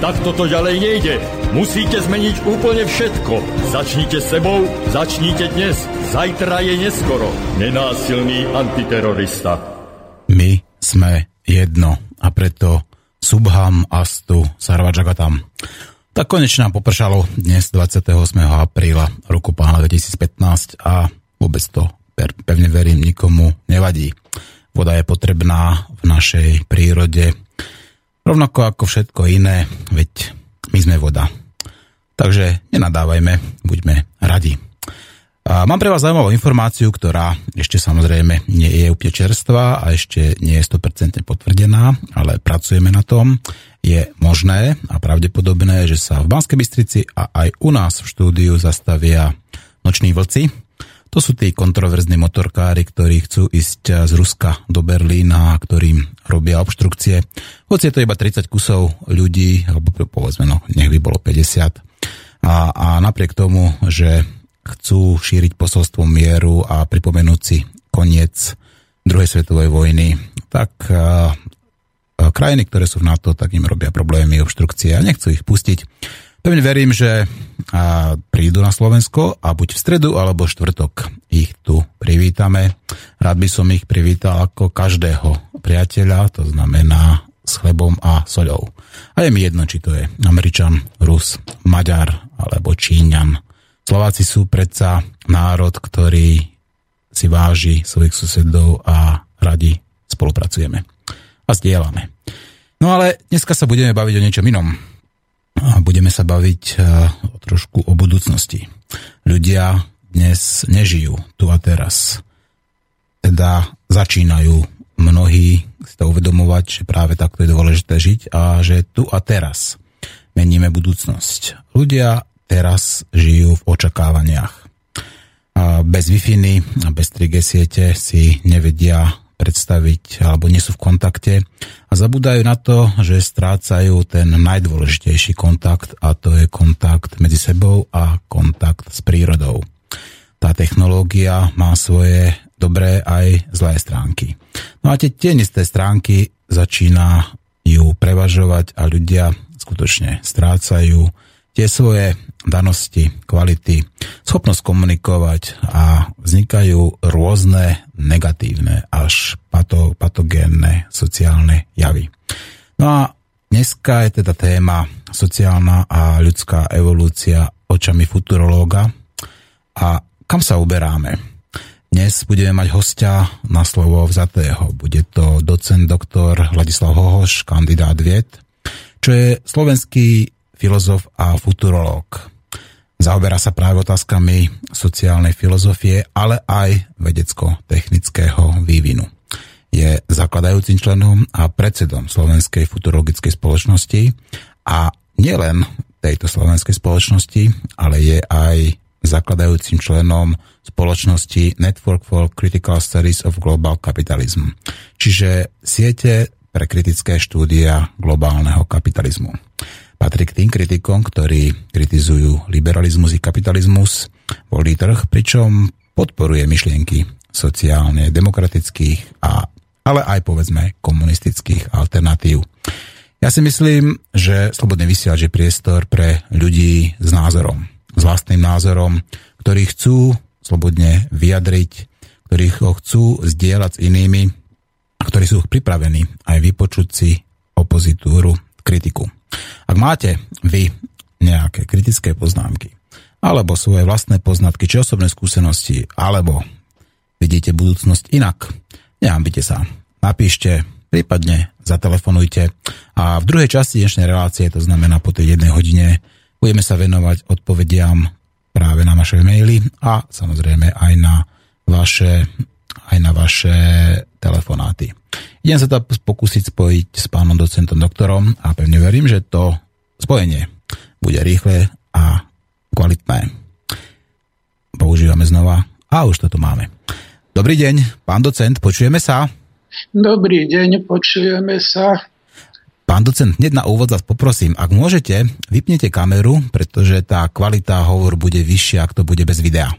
Tak toto ďalej nejde. Musíte zmeniť úplne všetko. Začnite sebou, začnite dnes. Zajtra je neskoro. Nenásilný antiterorista. My sme jedno a preto Subham Astu Sarvajagatam. Tak konečne nám popršalo dnes 28. apríla roku pána 2015 a vôbec to pevne verím nikomu nevadí. Voda je potrebná v našej prírode Rovnako ako všetko iné, veď my sme voda. Takže nenadávajme, buďme radi. A mám pre vás zaujímavú informáciu, ktorá ešte samozrejme nie je úplne čerstvá a ešte nie je 100% potvrdená, ale pracujeme na tom. Je možné a pravdepodobné, že sa v Banskej Bystrici a aj u nás v štúdiu zastavia noční vlci, to sú tí kontroverzní motorkári, ktorí chcú ísť z Ruska do Berlína, ktorým robia obštrukcie. Hoci je to iba 30 kusov ľudí, alebo povedzme, no, nech by bolo 50. A, a napriek tomu, že chcú šíriť posolstvo mieru a pripomenúť si koniec druhej svetovej vojny, tak a, a krajiny, ktoré sú v NATO, tak im robia problémy, obštrukcie a nechcú ich pustiť. Pevne verím, že a prídu na Slovensko a buď v stredu alebo štvrtok ich tu privítame. Rád by som ich privítal ako každého priateľa, to znamená s chlebom a soľou. A je mi jedno, či to je Američan, Rus, Maďar alebo Číňan. Slováci sú predsa národ, ktorý si váži svojich susedov a radi spolupracujeme a zdieľame. No ale dneska sa budeme baviť o niečom inom a budeme sa baviť e, trošku o budúcnosti. Ľudia dnes nežijú tu a teraz. Teda začínajú mnohí si to uvedomovať, že práve takto je dôležité žiť a že tu a teraz meníme budúcnosť. Ľudia teraz žijú v očakávaniach. Bez Wi-Fi a bez 3G siete si nevedia predstaviť alebo nie sú v kontakte a zabúdajú na to, že strácajú ten najdôležitejší kontakt a to je kontakt medzi sebou a kontakt s prírodou. Tá technológia má svoje dobré aj zlé stránky. No a tie tienisté stránky začínajú prevažovať a ľudia skutočne strácajú tie svoje danosti, kvality, schopnosť komunikovať a vznikajú rôzne negatívne až pato, patogénne sociálne javy. No a dneska je teda téma sociálna a ľudská evolúcia očami futurológa a kam sa uberáme? Dnes budeme mať hostia na slovo vzatého. Bude to docent doktor Vladislav Hohoš, kandidát vied, čo je slovenský filozof a futurológ. Zaoberá sa práve otázkami sociálnej filozofie, ale aj vedecko-technického vývinu. Je zakladajúcim členom a predsedom Slovenskej futurologickej spoločnosti a nielen tejto slovenskej spoločnosti, ale je aj zakladajúcim členom spoločnosti Network for Critical Studies of Global Capitalism, čiže siete pre kritické štúdia globálneho kapitalizmu. Patrí k tým kritikom, ktorí kritizujú liberalizmus i kapitalizmus, voľný trh, pričom podporuje myšlienky sociálne demokratických, a, ale aj povedzme komunistických alternatív. Ja si myslím, že slobodný vysielač je priestor pre ľudí s názorom, s vlastným názorom, ktorí chcú slobodne vyjadriť, ktorí ho chcú zdieľať s inými a ktorí sú pripravení aj vypočuť si opozitúru, kritiku. Ak máte vy nejaké kritické poznámky, alebo svoje vlastné poznatky či osobné skúsenosti, alebo vidíte budúcnosť inak, nehambite sa. Napíšte, prípadne zatelefonujte a v druhej časti dnešnej relácie, to znamená po tej jednej hodine, budeme sa venovať odpovediam práve na vaše maily a samozrejme aj na vaše, aj na vaše telefonáty. Idem sa to pokúsiť spojiť s pánom docentom doktorom a pevne verím, že to spojenie bude rýchle a kvalitné. Používame znova a už toto máme. Dobrý deň, pán docent, počujeme sa? Dobrý deň, počujeme sa. Pán docent, hneď na úvod vás poprosím, ak môžete, vypnite kameru, pretože tá kvalita hovor bude vyššia, ak to bude bez videa.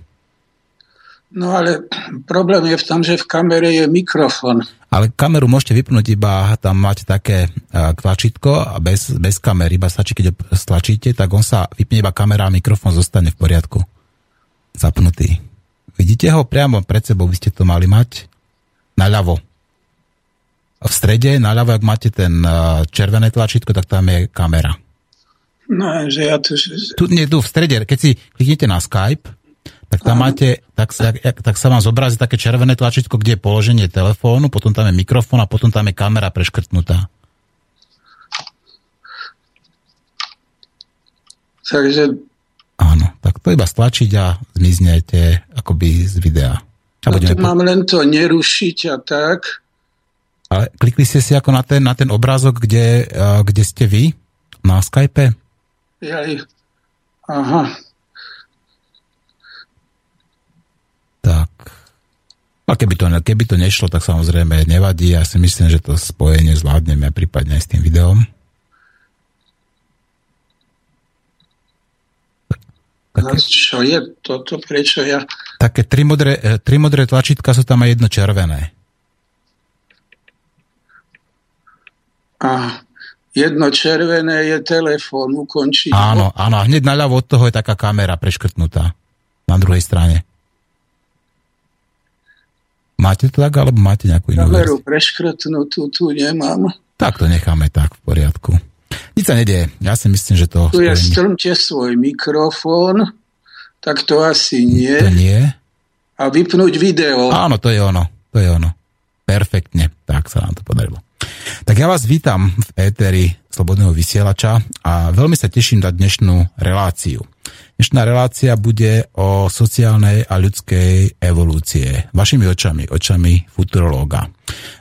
No ale problém je v tom, že v kamere je mikrofon. Ale kameru môžete vypnúť iba, tam máte také tlačítko a bez, bez kamery, iba stačí, keď ho stlačíte, tak on sa vypne iba kamera a mikrofón zostane v poriadku. Zapnutý. Vidíte ho priamo pred sebou, by ste to mali mať naľavo. V strede, naľavo, ak máte ten červené tlačítko, tak tam je kamera. No, že ja tu... Tu, nie, tu v strede, keď si kliknete na Skype, tak tam máte, tak sa, tak sa vám zobrazí také červené tlačítko, kde je položenie telefónu, potom tam je mikrofón a potom tam je kamera preškrtnutá. Takže... Áno, tak to iba stlačiť a zmiznete akoby z videa. A no po... mám len to nerušiť a tak. Ale klikli ste si ako na ten, na ten obrázok, kde, kde ste vy na Skype? Jaj. Aha. Tak. A keby to, keby to nešlo, tak samozrejme nevadí. Ja si myslím, že to spojenie zvládneme prípadne aj s tým videom. Také, no, čo je toto? Prečo ja... Také tri modré, eh, tri modré tlačítka sú tam aj jedno červené. A jedno červené je telefón, ukončiť Áno, áno, hneď naľavo od toho je taká kamera preškrtnutá na druhej strane. Máte to tak, alebo máte nejakú inú Kameru preškrtnutú tu nemám. Tak to necháme tak v poriadku. Nič sa nedieje. Ja si myslím, že to... Tu je strmte svoj mikrofón, tak to asi nie. To nie. A vypnúť video. Áno, to je ono. To je ono. Perfektne. Tak sa nám to podarilo. Tak ja vás vítam v éteri Slobodného vysielača a veľmi sa teším na dnešnú reláciu. Dnešná relácia bude o sociálnej a ľudskej evolúcie. Vašimi očami, očami futurológa.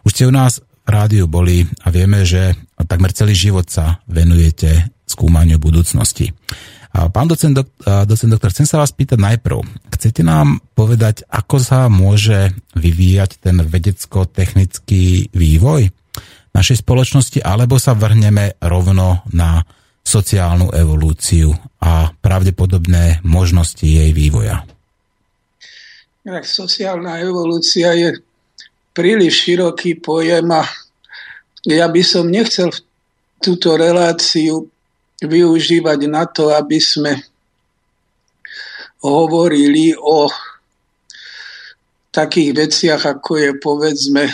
Už ste u nás v rádiu boli a vieme, že takmer celý život sa venujete skúmaniu budúcnosti. A pán docent, dok, docent doktor, chcem sa vás pýtať najprv. Chcete nám povedať, ako sa môže vyvíjať ten vedecko-technický vývoj našej spoločnosti, alebo sa vrhneme rovno na sociálnu evolúciu a pravdepodobné možnosti jej vývoja? Tak sociálna evolúcia je príliš široký pojem a ja by som nechcel túto reláciu využívať na to, aby sme hovorili o takých veciach, ako je povedzme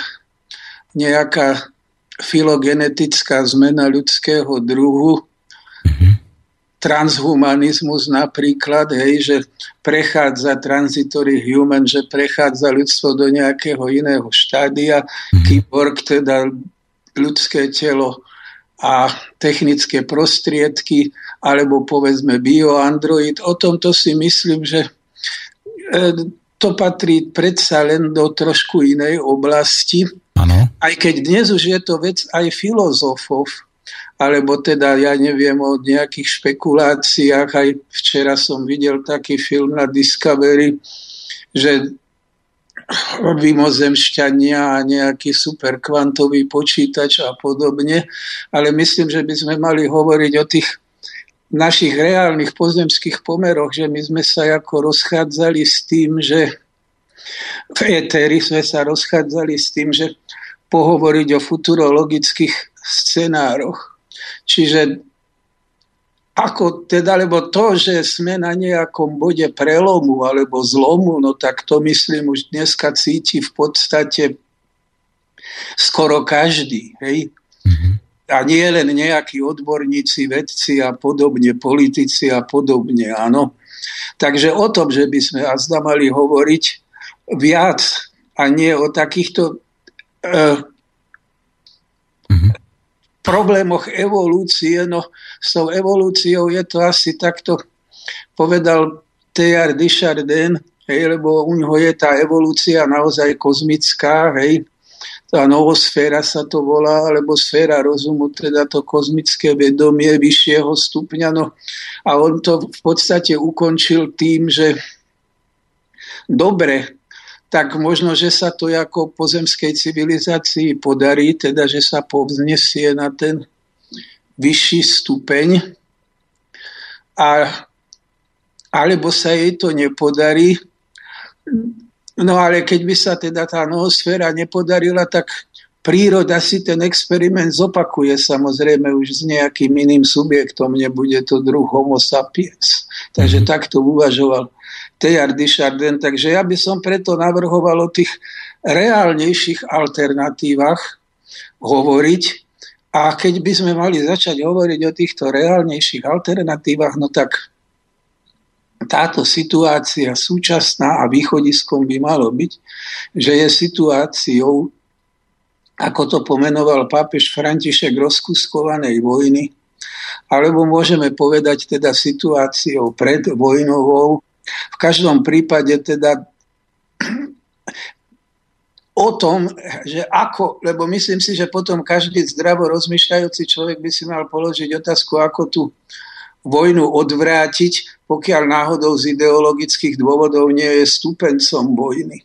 nejaká filogenetická zmena ľudského druhu, transhumanizmus napríklad, hej, že prechádza transitory human, že prechádza ľudstvo do nejakého iného štádia, mm-hmm. kyborg, teda ľudské telo a technické prostriedky, alebo povedzme bioandroid. O tomto si myslím, že e, to patrí predsa len do trošku inej oblasti. Ano. Aj keď dnes už je to vec aj filozofov, alebo teda ja neviem o nejakých špekuláciách. Aj včera som videl taký film na Discovery, že vymozemšťania a nejaký superkvantový počítač a podobne. Ale myslím, že by sme mali hovoriť o tých našich reálnych pozemských pomeroch, že my sme sa ako rozchádzali s tým, že v éteri sme sa rozchádzali s tým, že pohovoriť o futurologických scenároch. Čiže ako teda, lebo to, že sme na nejakom bode prelomu alebo zlomu, no tak to myslím už dneska cíti v podstate skoro každý. Hej? Mm-hmm. A nie len nejakí odborníci, vedci a podobne, politici a podobne, áno. Takže o tom, že by sme azda mali hovoriť viac a nie o takýchto mm-hmm problémoch evolúcie, no s tou evolúciou je to asi takto, povedal T.R. Desjardins, hej, lebo u neho je tá evolúcia naozaj kozmická, hej, tá novosféra sa to volá, alebo sféra rozumu, teda to kozmické vedomie vyššieho stupňa. No, a on to v podstate ukončil tým, že dobre, tak možno, že sa to ako pozemskej civilizácii podarí, teda že sa povznesie na ten vyšší stupeň, a, alebo sa jej to nepodarí. No ale keď by sa teda tá noosféra nepodarila, tak príroda si ten experiment zopakuje samozrejme už s nejakým iným subjektom, nebude to druh homo sapiens. Takže mm-hmm. takto uvažoval Teilhard de Chardin. Takže ja by som preto navrhoval o tých reálnejších alternatívach hovoriť. A keď by sme mali začať hovoriť o týchto reálnejších alternatívach, no tak táto situácia súčasná a východiskom by malo byť, že je situáciou ako to pomenoval pápež František, rozkuskovanej vojny, alebo môžeme povedať teda situáciou pred vojnovou. V každom prípade teda o tom, že ako, lebo myslím si, že potom každý zdravo rozmýšľajúci človek by si mal položiť otázku, ako tú vojnu odvrátiť, pokiaľ náhodou z ideologických dôvodov nie je stupencom vojny.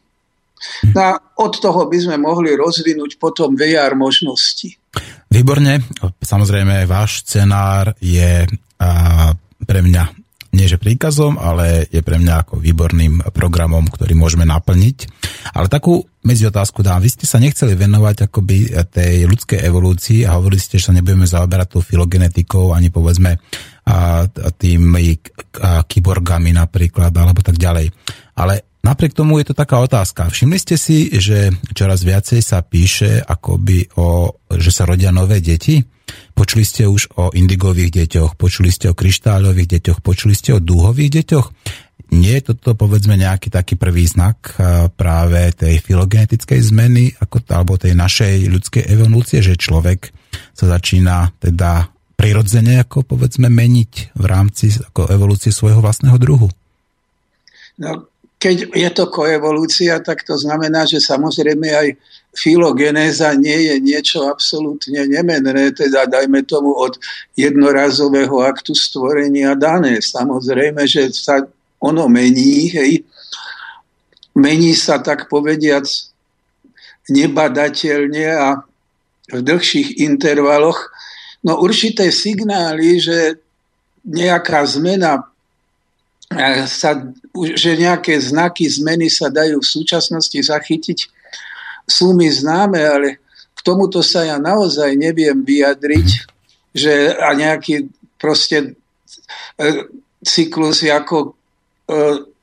No a od toho by sme mohli rozvinúť potom VR možnosti. Výborne. Samozrejme, váš scenár je pre mňa nie že príkazom, ale je pre mňa ako výborným programom, ktorý môžeme naplniť. Ale takú medzi otázku dám. Vy ste sa nechceli venovať akoby tej ľudskej evolúcii a hovorili ste, že sa nebudeme zaoberať tou filogenetikou ani povedzme a tými kyborgami napríklad alebo tak ďalej. Ale Napriek tomu je to taká otázka. Všimli ste si, že čoraz viacej sa píše akoby o, že sa rodia nové deti? Počuli ste už o indigových deťoch, počuli ste o kryštáľových deťoch, počuli ste o dúhových deťoch? Nie je toto povedzme nejaký taký prvý znak práve tej filogenetickej zmeny ako, alebo tej našej ľudskej evolúcie, že človek sa začína teda prirodzene ako povedzme meniť v rámci ako evolúcie svojho vlastného druhu? No, keď je to koevolúcia, tak to znamená, že samozrejme aj filogenéza nie je niečo absolútne nemenné, teda dajme tomu od jednorazového aktu stvorenia dané. Samozrejme, že sa ono mení, hej. Mení sa tak povediac nebadateľne a v dlhších intervaloch. No určité signály, že nejaká zmena sa, že nejaké znaky zmeny sa dajú v súčasnosti zachytiť, sú mi známe, ale k tomuto sa ja naozaj neviem vyjadriť, že a nejaký proste e, cyklus, ako e,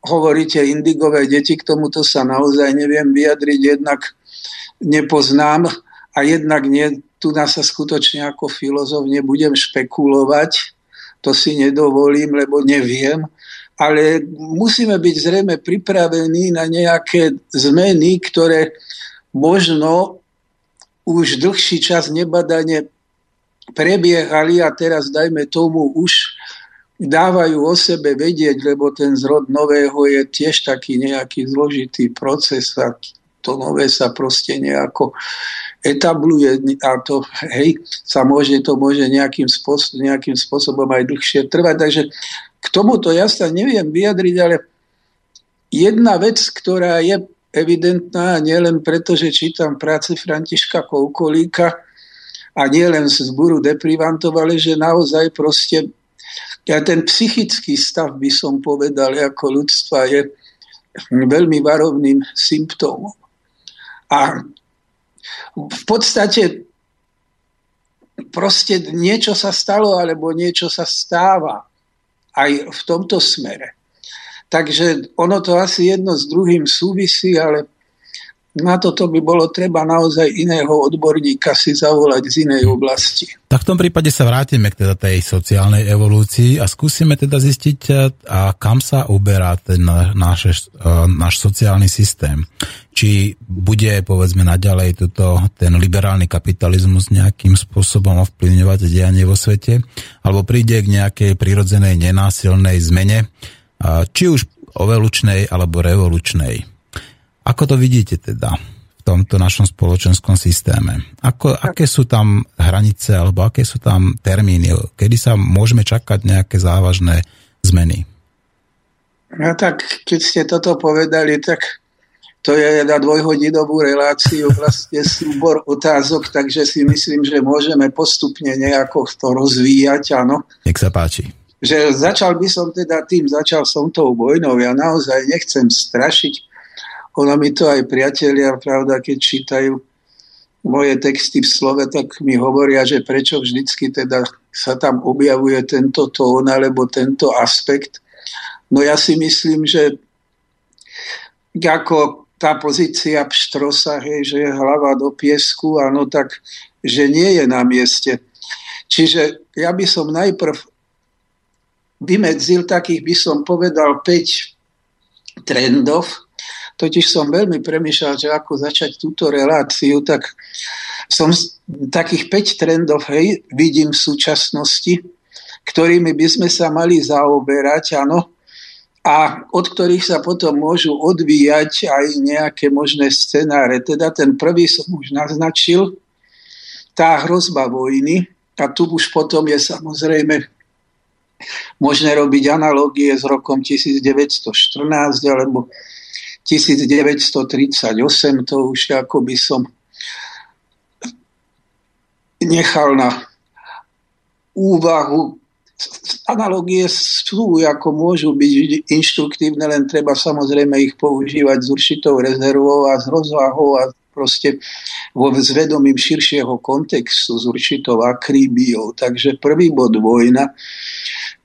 hovoríte, indigové deti, k tomuto sa naozaj neviem vyjadriť, jednak nepoznám a jednak nie, tu nás sa skutočne ako filozof nebudem špekulovať, to si nedovolím, lebo neviem ale musíme byť zrejme pripravení na nejaké zmeny, ktoré možno už dlhší čas nebadane prebiehali a teraz dajme tomu už dávajú o sebe vedieť, lebo ten zrod nového je tiež taký nejaký zložitý proces a to nové sa proste nejako etabluje a to, hej, sa môže, to môže nejakým, spôsob, nejakým spôsobom aj dlhšie trvať. Takže k tomuto ja sa neviem vyjadriť, ale jedna vec, ktorá je evidentná, nielen preto, že čítam práce Františka Koukolíka a nielen z zburu deprivantov, ale že naozaj proste ja ten psychický stav by som povedal ako ľudstva je veľmi varovným symptómom. A v podstate proste niečo sa stalo alebo niečo sa stáva aj v tomto smere. Takže ono to asi jedno s druhým súvisí, ale na toto by bolo treba naozaj iného odborníka si zavolať z inej oblasti. Tak v tom prípade sa vrátime k teda tej sociálnej evolúcii a skúsime teda zistiť, a kam sa uberá ten náš, náš sociálny systém. Či bude, povedzme, naďalej toto, ten liberálny kapitalizmus nejakým spôsobom ovplyvňovať dianie vo svete, alebo príde k nejakej prirodzenej nenásilnej zmene, či už evolučnej alebo revolučnej. Ako to vidíte teda v tomto našom spoločenskom systéme? Ako, aké sú tam hranice alebo aké sú tam termíny? Kedy sa môžeme čakať nejaké závažné zmeny? No tak, keď ste toto povedali, tak to je na dvojhodinovú reláciu, vlastne súbor otázok, takže si myslím, že môžeme postupne nejako to rozvíjať, áno. Nech sa páči. Že začal by som teda tým, začal som tou vojnou, ja naozaj nechcem strašiť, ono mi to aj priatelia, pravda, keď čítajú moje texty v slove, tak mi hovoria, že prečo vždycky teda sa tam objavuje tento tón alebo tento aspekt. No ja si myslím, že ako tá pozícia pštrosa, hej, že je hlava do piesku, áno, tak, že nie je na mieste. Čiže ja by som najprv vymedzil takých, by som povedal, 5 trendov, totiž som veľmi premýšľal, že ako začať túto reláciu, tak som takých 5 trendov hej, vidím v súčasnosti, ktorými by sme sa mali zaoberať, áno, a od ktorých sa potom môžu odvíjať aj nejaké možné scenáre. Teda ten prvý som už naznačil, tá hrozba vojny, a tu už potom je samozrejme možné robiť analogie s rokom 1914 alebo 1938, to už ako by som nechal na úvahu. Analogie sú, ako môžu byť inštruktívne, len treba samozrejme ich používať s určitou rezervou a s rozvahou a proste vo zvedomím širšieho kontextu s určitou akrýbiou. Takže prvý bod vojna,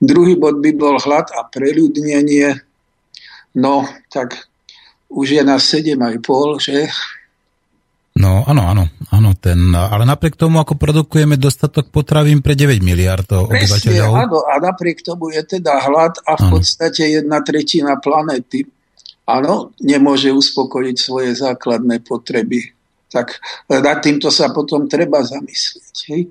druhý bod by bol hlad a preľudnenie, no tak už je na 7,5, že No áno, áno, áno, ten, ale napriek tomu, ako produkujeme dostatok potravín pre 9 miliard obyvateľov. Áno, a napriek tomu je teda hlad a v áno. podstate jedna tretina planety áno, nemôže uspokojiť svoje základné potreby. Tak nad týmto sa potom treba zamyslieť. Hej?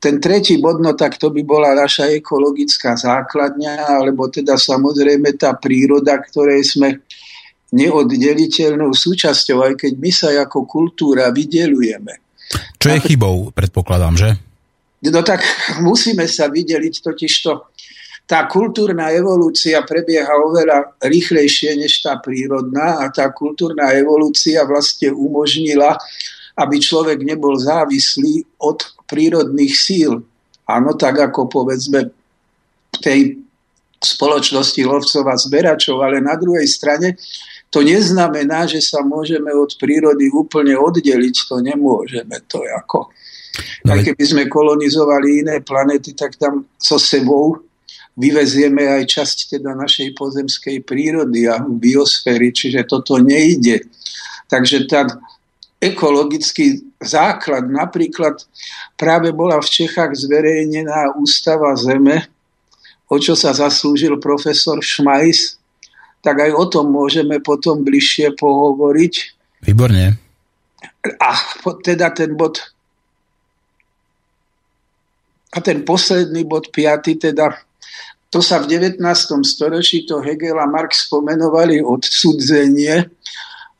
Ten tretí bod, no tak to by bola naša ekologická základňa, alebo teda samozrejme tá príroda, ktorej sme neoddeliteľnou súčasťou, aj keď my sa ako kultúra vydelujeme. Čo je chybou, predpokladám, že? No tak musíme sa vydeliť totižto. Tá kultúrna evolúcia prebieha oveľa rýchlejšie než tá prírodná a tá kultúrna evolúcia vlastne umožnila, aby človek nebol závislý od prírodných síl. Áno, tak ako povedzme tej spoločnosti lovcov a zberačov, ale na druhej strane to neznamená, že sa môžeme od prírody úplne oddeliť, to nemôžeme, to je ako... No, aj keby sme kolonizovali iné planety, tak tam so sebou vyvezieme aj časť teda našej pozemskej prírody a biosféry, čiže toto nejde. Takže tá ekologický základ, napríklad práve bola v Čechách zverejnená ústava Zeme, o čo sa zaslúžil profesor Šmajs, tak aj o tom môžeme potom bližšie pohovoriť. Výborne. A teda ten bod a ten posledný bod, piaty, teda to sa v 19. storočí to Hegel a Marx spomenovali odsudzenie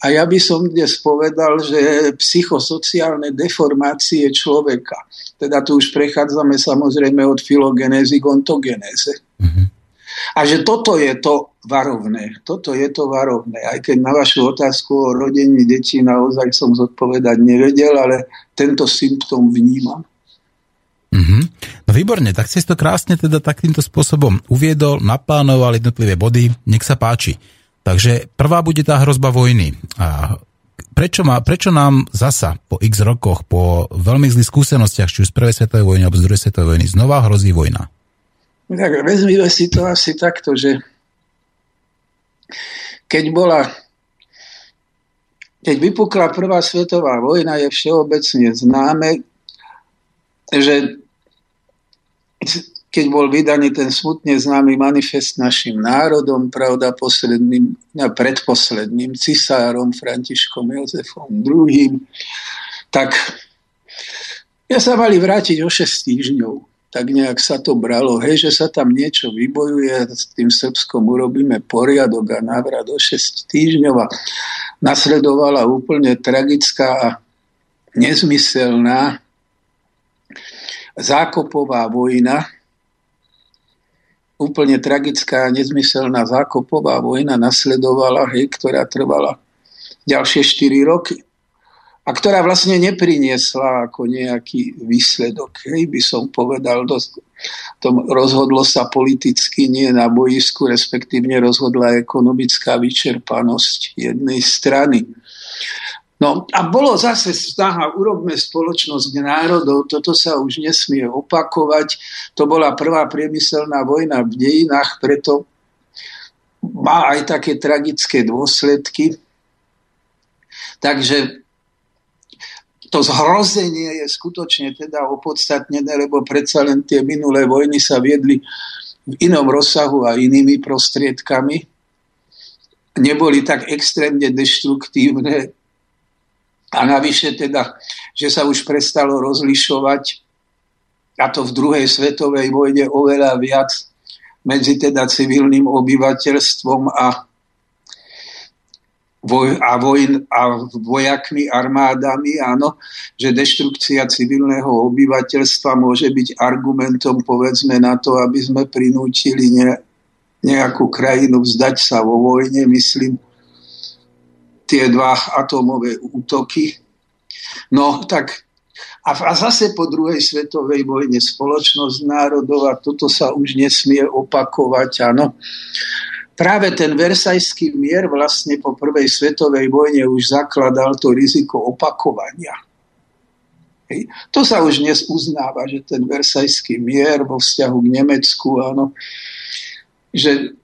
a ja by som dnes povedal, že psychosociálne deformácie človeka. Teda tu už prechádzame samozrejme od filogenézy k ontogenéze. Mm-hmm. A že toto je to varovné. Toto je to varovné. Aj keď na vašu otázku o rodení detí naozaj som zodpovedať nevedel, ale tento symptóm vnímam. Mm-hmm. No výborne, tak si to krásne teda takýmto spôsobom uviedol, naplánoval jednotlivé body, nech sa páči. Takže prvá bude tá hrozba vojny. A prečo, má, prečo nám zasa po x rokoch, po veľmi zlých skúsenostiach, či už z prvej svetovej vojny alebo z druhej svetovej vojny, znova hrozí vojna? Tak vezmime si to asi takto, že keď bola keď vypukla prvá svetová vojna, je všeobecne známe, že keď bol vydaný ten smutne známy manifest našim národom, pravda, posledným, a predposledným cisárom Františkom Jozefom II, tak ja sa mali vrátiť o 6 týždňov tak nejak sa to bralo, hej, že sa tam niečo vybojuje, s tým Srbskom urobíme poriadok a návrat o 6 týždňov a nasledovala úplne tragická a nezmyselná zákopová vojna, úplne tragická a nezmyselná zákopová vojna nasledovala, hej, ktorá trvala ďalšie 4 roky a ktorá vlastne nepriniesla ako nejaký výsledok. Hej, by som povedal, dosť, tom rozhodlo sa politicky, nie na boisku, respektívne rozhodla ekonomická vyčerpanosť jednej strany. No a bolo zase snaha, urobme spoločnosť národov, toto sa už nesmie opakovať. To bola prvá priemyselná vojna v dejinách, preto má aj také tragické dôsledky. Takže to zhrozenie je skutočne teda opodstatnené, lebo predsa len tie minulé vojny sa viedli v inom rozsahu a inými prostriedkami. Neboli tak extrémne deštruktívne a navyše teda, že sa už prestalo rozlišovať a to v druhej svetovej vojne oveľa viac medzi teda civilným obyvateľstvom a voj, a, vojn, a vojakmi, armádami, áno, že deštrukcia civilného obyvateľstva môže byť argumentom, povedzme, na to, aby sme prinútili ne, nejakú krajinu vzdať sa vo vojne, myslím, tie dva atómové útoky. No tak a, zase po druhej svetovej vojne spoločnosť národov a toto sa už nesmie opakovať, áno práve ten versajský mier vlastne po prvej svetovej vojne už zakladal to riziko opakovania. Hej. To sa už dnes uznáva, že ten versajský mier vo vzťahu k Nemecku, áno, že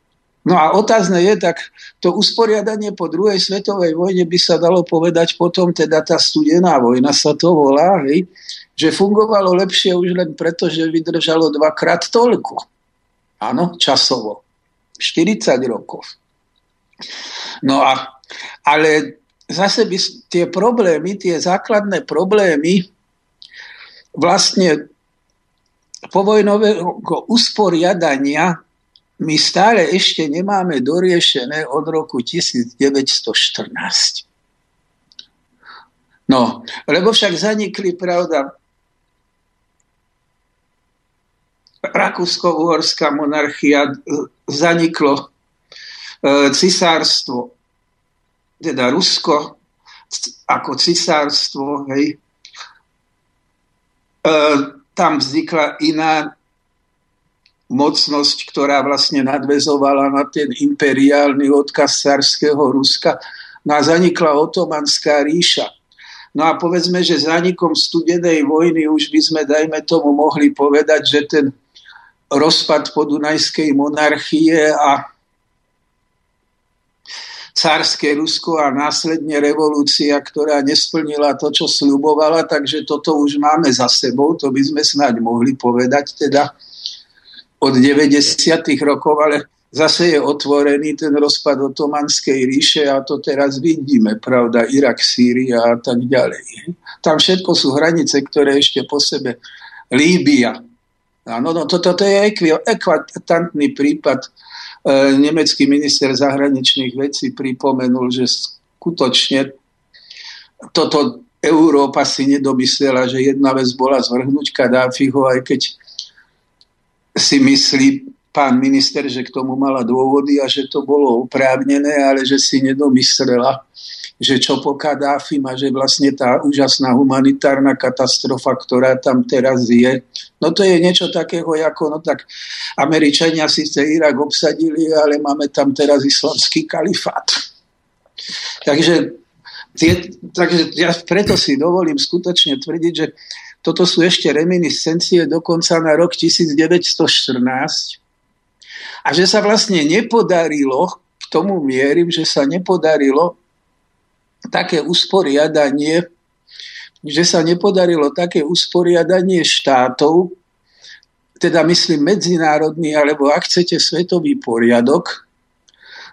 No a otázne je, tak to usporiadanie po druhej svetovej vojne by sa dalo povedať potom, teda tá studená vojna sa to volá, hej, že fungovalo lepšie už len preto, že vydržalo dvakrát toľko. Áno, časovo. 40 rokov. No a, ale zase by tie problémy, tie základné problémy vlastne povojnového usporiadania my stále ešte nemáme doriešené od roku 1914. No, lebo však zanikli, pravda, Rakúsko-Uhorská monarchia, zaniklo e, cisárstvo, teda Rusko ako cisárstvo, hej. E, tam vznikla iná mocnosť, ktorá vlastne nadvezovala na ten imperiálny odkaz carského Ruska. No a zanikla otomanská ríša. No a povedzme, že zanikom studenej vojny už by sme, dajme tomu, mohli povedať, že ten rozpad podunajskej monarchie a cárske Rusko a následne revolúcia, ktorá nesplnila to, čo sľubovala, takže toto už máme za sebou, to by sme snáď mohli povedať teda od 90. rokov, ale zase je otvorený ten rozpad otomanskej ríše a to teraz vidíme, pravda, Irak, Sýria a tak ďalej. Tam všetko sú hranice, ktoré ešte po sebe Líbia, Áno, no toto to je ekvatantný prípad. E, nemecký minister zahraničných vecí pripomenul, že skutočne toto Európa si nedomyslela, že jedna vec bola zvrhnúť Kadáfiho, aj keď si myslí pán minister, že k tomu mala dôvody a že to bolo oprávnené, ale že si nedomyslela, že čo po Kadáfim a že vlastne tá úžasná humanitárna katastrofa, ktorá tam teraz je, no to je niečo takého, ako no tak Američania síce Irak obsadili, ale máme tam teraz islamský kalifát. Takže, tie, takže ja preto si dovolím skutočne tvrdiť, že toto sú ešte reminiscencie dokonca na rok 1914 a že sa vlastne nepodarilo, k tomu mierim, že sa nepodarilo také usporiadanie, že sa nepodarilo také usporiadanie štátov, teda myslím medzinárodný, alebo ak chcete svetový poriadok,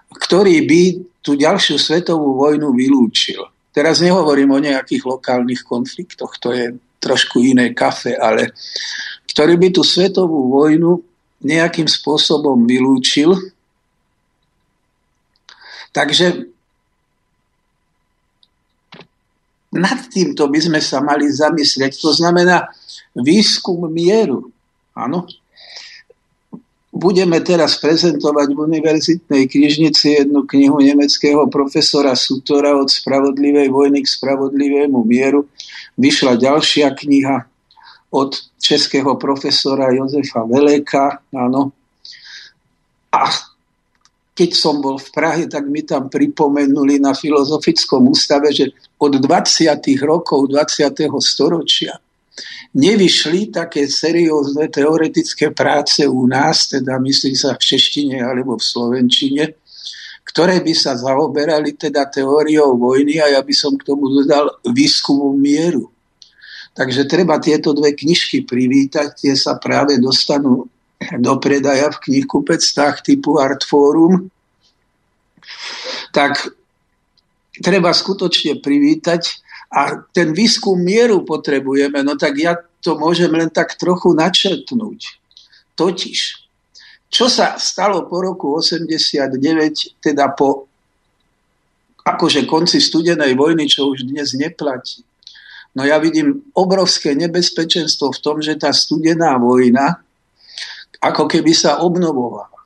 ktorý by tú ďalšiu svetovú vojnu vylúčil. Teraz nehovorím o nejakých lokálnych konfliktoch, to je trošku iné kafe, ale ktorý by tú svetovú vojnu nejakým spôsobom vylúčil. Takže nad týmto by sme sa mali zamyslieť. To znamená výskum mieru. Áno. budeme teraz prezentovať v univerzitnej knižnici jednu knihu nemeckého profesora Sutora od spravodlivej vojny k spravodlivému mieru. Vyšla ďalšia kniha od českého profesora Jozefa Veleka. Áno. A keď som bol v Prahe, tak mi tam pripomenuli na Filozofickom ústave, že od 20. rokov 20. storočia nevyšli také seriózne teoretické práce u nás, teda myslí sa v češtine alebo v slovenčine, ktoré by sa zaoberali teda teóriou vojny a ja by som k tomu dodal výskumu mieru. Takže treba tieto dve knižky privítať, tie sa práve dostanú do predaja v knihkupectvách typu Artforum. Tak treba skutočne privítať a ten výskum mieru potrebujeme, no tak ja to môžem len tak trochu načrtnúť. Totiž, čo sa stalo po roku 89, teda po akože konci studenej vojny, čo už dnes neplatí. No ja vidím obrovské nebezpečenstvo v tom, že tá studená vojna ako keby sa obnovovala.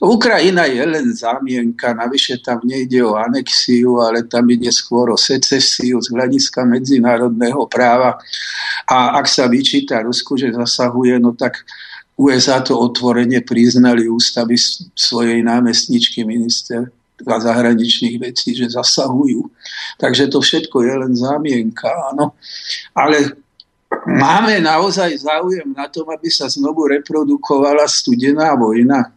Ukrajina je len zámienka, navyše tam nejde o anexiu, ale tam ide skôr o secesiu z hľadiska medzinárodného práva. A ak sa vyčíta Rusku, že zasahuje, no tak USA to otvorene priznali ústavy svojej námestničky minister a zahraničných vecí, že zasahujú. Takže to všetko je len zámienka, áno. Ale máme naozaj záujem na tom, aby sa znovu reprodukovala studená vojna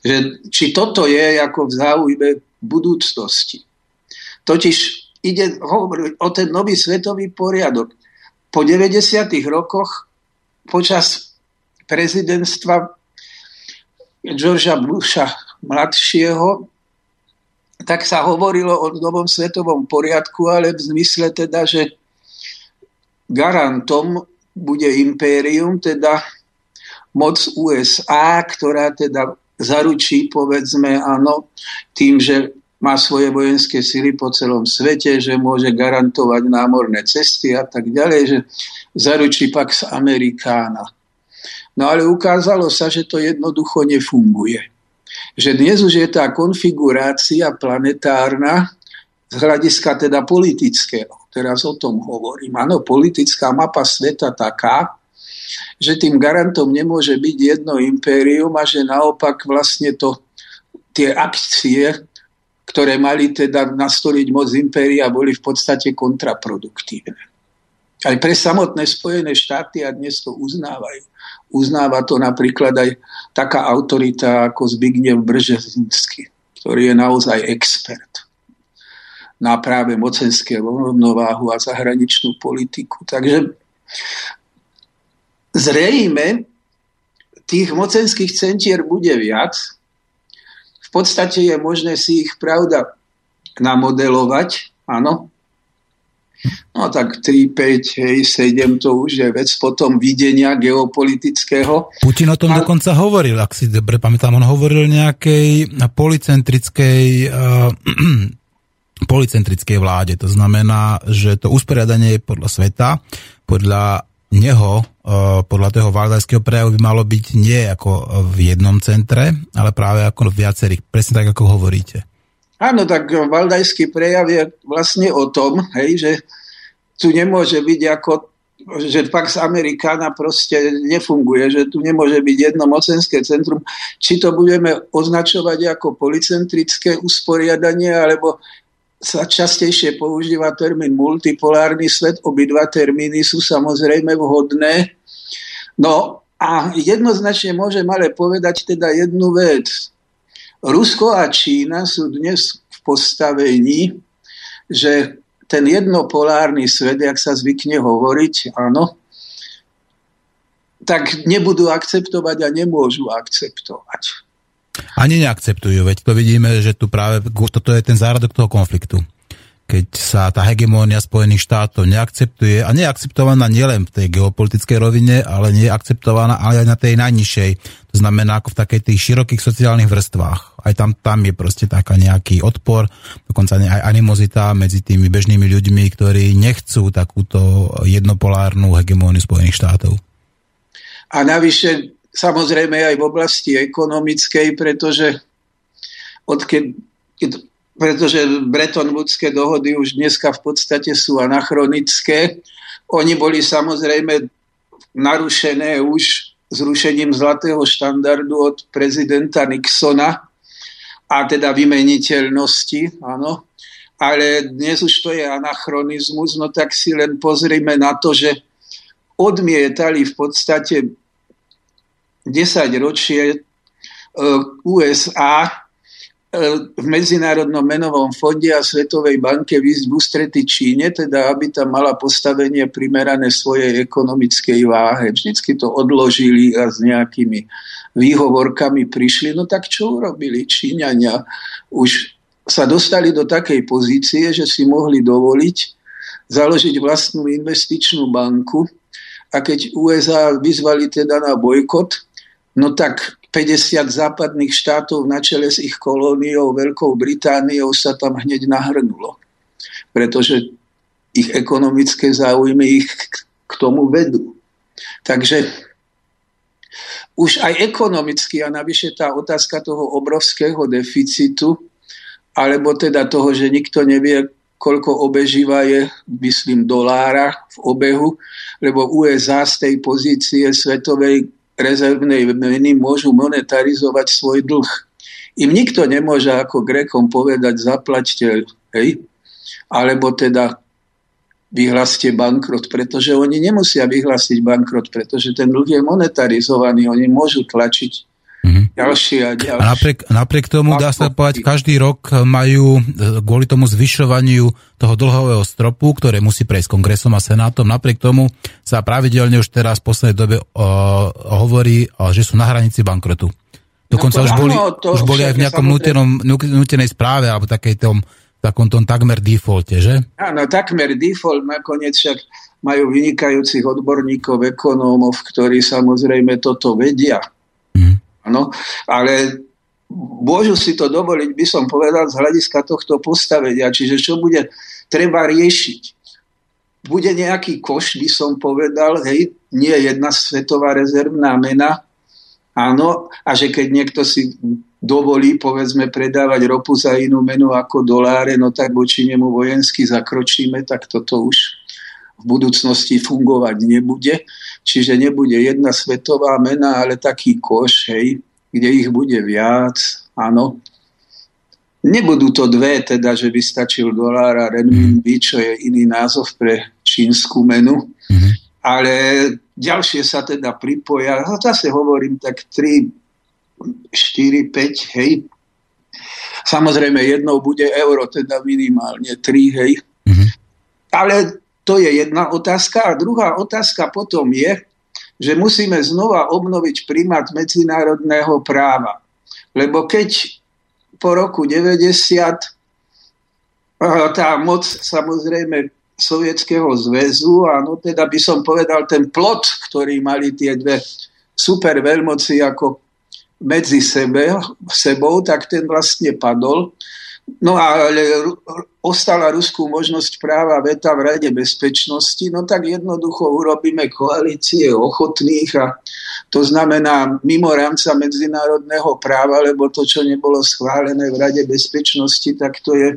že či toto je ako v záujme budúcnosti. Totiž ide o ten nový svetový poriadok. Po 90. rokoch počas prezidentstva Georgia Busha mladšieho tak sa hovorilo o novom svetovom poriadku, ale v zmysle teda, že garantom bude impérium, teda moc USA, ktorá teda zaručí, povedzme, áno, tým, že má svoje vojenské sily po celom svete, že môže garantovať námorné cesty a tak ďalej, že zaručí Pax Amerikána. No ale ukázalo sa, že to jednoducho nefunguje. Že dnes už je tá konfigurácia planetárna z hľadiska teda politického. Teraz o tom hovorím. Áno, politická mapa sveta taká, že tým garantom nemôže byť jedno impérium a že naopak vlastne to, tie akcie, ktoré mali teda nastoliť moc impéria, boli v podstate kontraproduktívne. Aj pre samotné Spojené štáty a dnes to uznávajú. Uznáva to napríklad aj taká autorita ako Zbigniew Bržezinsky, ktorý je naozaj expert na práve mocenské rovnováhu a zahraničnú politiku. Takže zrejme tých mocenských centier bude viac. V podstate je možné si ich, pravda, namodelovať, áno. No tak 3, 5, hej, 7 to už je vec potom videnia geopolitického. Putin o tom A... dokonca hovoril, ak si dobre pamätám, on hovoril nejakej policentrickej uh, policentrickej vláde. To znamená, že to usporiadanie je podľa sveta, podľa neho eh, podľa toho valdajského prejavu by malo byť nie ako v jednom centre, ale práve ako v viacerých. Presne tak, ako hovoríte. Áno, tak valdajský prejav je vlastne o tom, hej, že tu nemôže byť ako že Pax Americana proste nefunguje, že tu nemôže byť jedno mocenské centrum. Či to budeme označovať ako policentrické usporiadanie, alebo sa častejšie používa termín multipolárny svet. Obidva termíny sú samozrejme vhodné. No a jednoznačne môžem ale povedať teda jednu vec. Rusko a Čína sú dnes v postavení, že ten jednopolárny svet, jak sa zvykne hovoriť, áno, tak nebudú akceptovať a nemôžu akceptovať. Ani neakceptujú, veď to vidíme, že tu práve toto je ten záradok toho konfliktu. Keď sa tá hegemónia Spojených štátov neakceptuje a neakceptovaná nielen v tej geopolitickej rovine, ale nie je akceptovaná ale aj na tej najnižšej. To znamená ako v takej tých širokých sociálnych vrstvách. Aj tam, tam je proste taká nejaký odpor, dokonca aj animozita medzi tými bežnými ľuďmi, ktorí nechcú takúto jednopolárnu hegemóniu Spojených štátov. A navyše samozrejme aj v oblasti ekonomickej, pretože odkedy, pretože Bretton Woodské dohody už dneska v podstate sú anachronické. Oni boli samozrejme narušené už zrušením zlatého štandardu od prezidenta Nixona a teda vymeniteľnosti, áno. Ale dnes už to je anachronizmus, no tak si len pozrime na to, že odmietali v podstate 10 ročie USA v Medzinárodnom menovom fonde a Svetovej banke výsť v ústrety Číne, teda aby tam mala postavenie primerané svojej ekonomickej váhe. Vždycky to odložili a s nejakými výhovorkami prišli. No tak čo urobili Číňania? Už sa dostali do takej pozície, že si mohli dovoliť založiť vlastnú investičnú banku a keď USA vyzvali teda na bojkot, no tak 50 západných štátov na čele s ich kolóniou Veľkou Britániou sa tam hneď nahrnulo. Pretože ich ekonomické záujmy ich k tomu vedú. Takže už aj ekonomicky a navyše tá otázka toho obrovského deficitu, alebo teda toho, že nikto nevie, koľko obežíva je, myslím, dolára v obehu, lebo USA z tej pozície svetovej rezervnej meny môžu monetarizovať svoj dlh. Im nikto nemôže ako Grekom povedať zaplaťte, hej, alebo teda vyhlaste bankrot, pretože oni nemusia vyhlásiť bankrot, pretože ten dlh je monetarizovaný, oni môžu tlačiť Mm-hmm. Ďalšie a ďalšie. A napriek, napriek tomu, dá sa povedať, každý rok majú e, kvôli tomu zvyšovaniu toho dlhového stropu, ktoré musí prejsť kongresom a senátom, napriek tomu sa pravidelne už teraz v poslednej dobe o, hovorí, o, že sú na hranici bankrotu. Dokonca no už boli, áno, už boli aj v nejakom nutenom, nutenej správe alebo takej tom, takom tom takmer defaulte, že? Áno, takmer default, nakoniec však majú vynikajúcich odborníkov, ekonómov, ktorí samozrejme toto vedia. Áno, ale môžu si to dovoliť, by som povedal, z hľadiska tohto postavenia. Čiže čo bude treba riešiť? Bude nejaký koš, by som povedal, hej, nie jedna svetová rezervná mena, áno, a že keď niekto si dovolí, povedzme, predávať ropu za inú menu ako doláre, no tak voči nemu vojensky zakročíme, tak toto už v budúcnosti fungovať nebude. Čiže nebude jedna svetová mena, ale taký koš, hej, kde ich bude viac, áno. Nebudú to dve, teda, že by stačil dolár a renminbi, čo je iný názov pre čínsku menu. Mm-hmm. Ale ďalšie sa teda pripoja. No, zase hovorím tak 3, 4, 5, hej. Samozrejme jednou bude euro, teda minimálne 3, hej. Mm-hmm. Ale to je jedna otázka. A druhá otázka potom je, že musíme znova obnoviť primát medzinárodného práva. Lebo keď po roku 90 tá moc samozrejme Sovietskeho zväzu, áno, teda by som povedal ten plot, ktorý mali tie dve super veľmoci ako medzi sebe, sebou, tak ten vlastne padol. No ale ostala Rusku možnosť práva veta v Rade bezpečnosti, no tak jednoducho urobíme koalície ochotných a to znamená mimo rámca medzinárodného práva, lebo to, čo nebolo schválené v Rade bezpečnosti, tak to je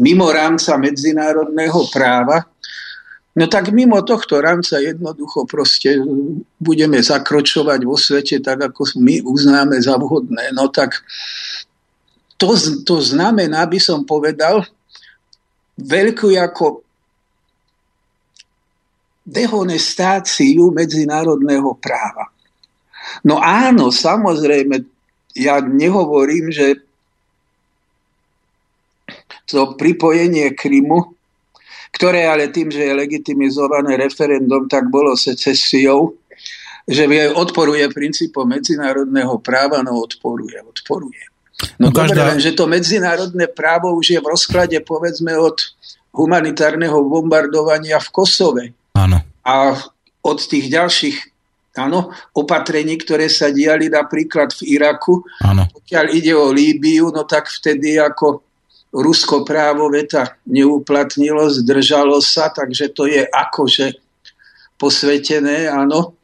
mimo rámca medzinárodného práva. No tak mimo tohto rámca jednoducho proste budeme zakročovať vo svete tak, ako my uznáme za vhodné. No tak to, to znamená, by som povedal, veľkú ako dehonestáciu medzinárodného práva. No áno, samozrejme, ja nehovorím, že to pripojenie Krymu, ktoré ale tým, že je legitimizované referendum, tak bolo secesiou, že odporuje princípom medzinárodného práva, no odporuje, odporuje. No, no každá... dobre, že to medzinárodné právo už je v rozklade povedzme od humanitárneho bombardovania v Kosove. Áno. A od tých ďalších áno, opatrení, ktoré sa diali napríklad v Iraku. Áno. Pokiaľ ide o Líbiu, no tak vtedy ako Rusko právo veta neuplatnilo, zdržalo sa, takže to je akože posvetené, áno.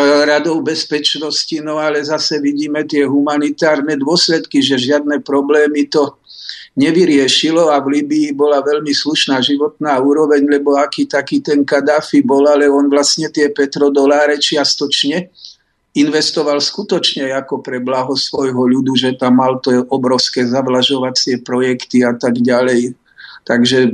Radou bezpečnosti, no ale zase vidíme tie humanitárne dôsledky, že žiadne problémy to nevyriešilo a v Libii bola veľmi slušná životná úroveň, lebo aký taký ten Kadáfi bol, ale on vlastne tie petrodoláre čiastočne investoval skutočne ako pre blaho svojho ľudu, že tam mal to obrovské zavlažovacie projekty a tak ďalej. Takže,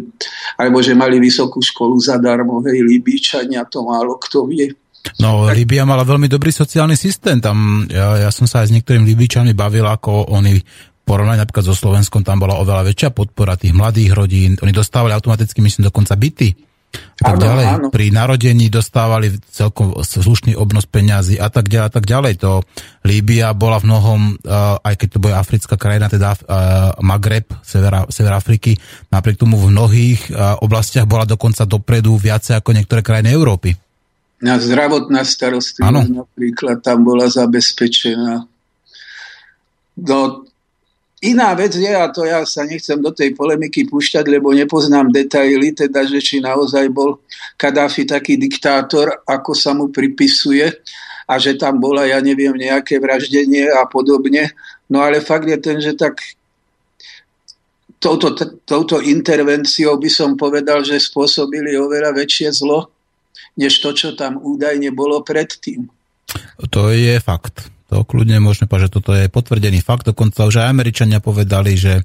alebo že mali vysokú školu zadarmo, hej, Libíčania, to málo kto vie. No, tak... Libia mala veľmi dobrý sociálny systém. Tam, ja, ja som sa aj s niektorými Libíčanmi bavil, ako oni porovnať napríklad so Slovenskom, tam bola oveľa väčšia podpora tých mladých rodín. Oni dostávali automaticky, myslím, dokonca byty. A tak áno, ďalej. Áno. Pri narodení dostávali celkom slušný obnos peňazí a tak ďalej, a tak ďalej. To Líbia bola v mnohom, uh, aj keď to bude africká krajina, teda uh, Magreb, sever, sever Afriky, napriek tomu v mnohých uh, oblastiach bola dokonca dopredu viacej ako niektoré krajiny Európy. Na zdravotná starostlivosť napríklad tam bola zabezpečená. No, Iná vec je, a to ja sa nechcem do tej polemiky púšťať, lebo nepoznám detaily, teda, že či naozaj bol Kadáfi taký diktátor, ako sa mu pripisuje a že tam bola, ja neviem, nejaké vraždenie a podobne. No ale fakt je ten, že tak touto, touto intervenciou by som povedal, že spôsobili oveľa väčšie zlo, než to, čo tam údajne bolo predtým. To je fakt. To kľudne môžeme povedať, že toto je potvrdený fakt. Dokonca už aj Američania povedali, že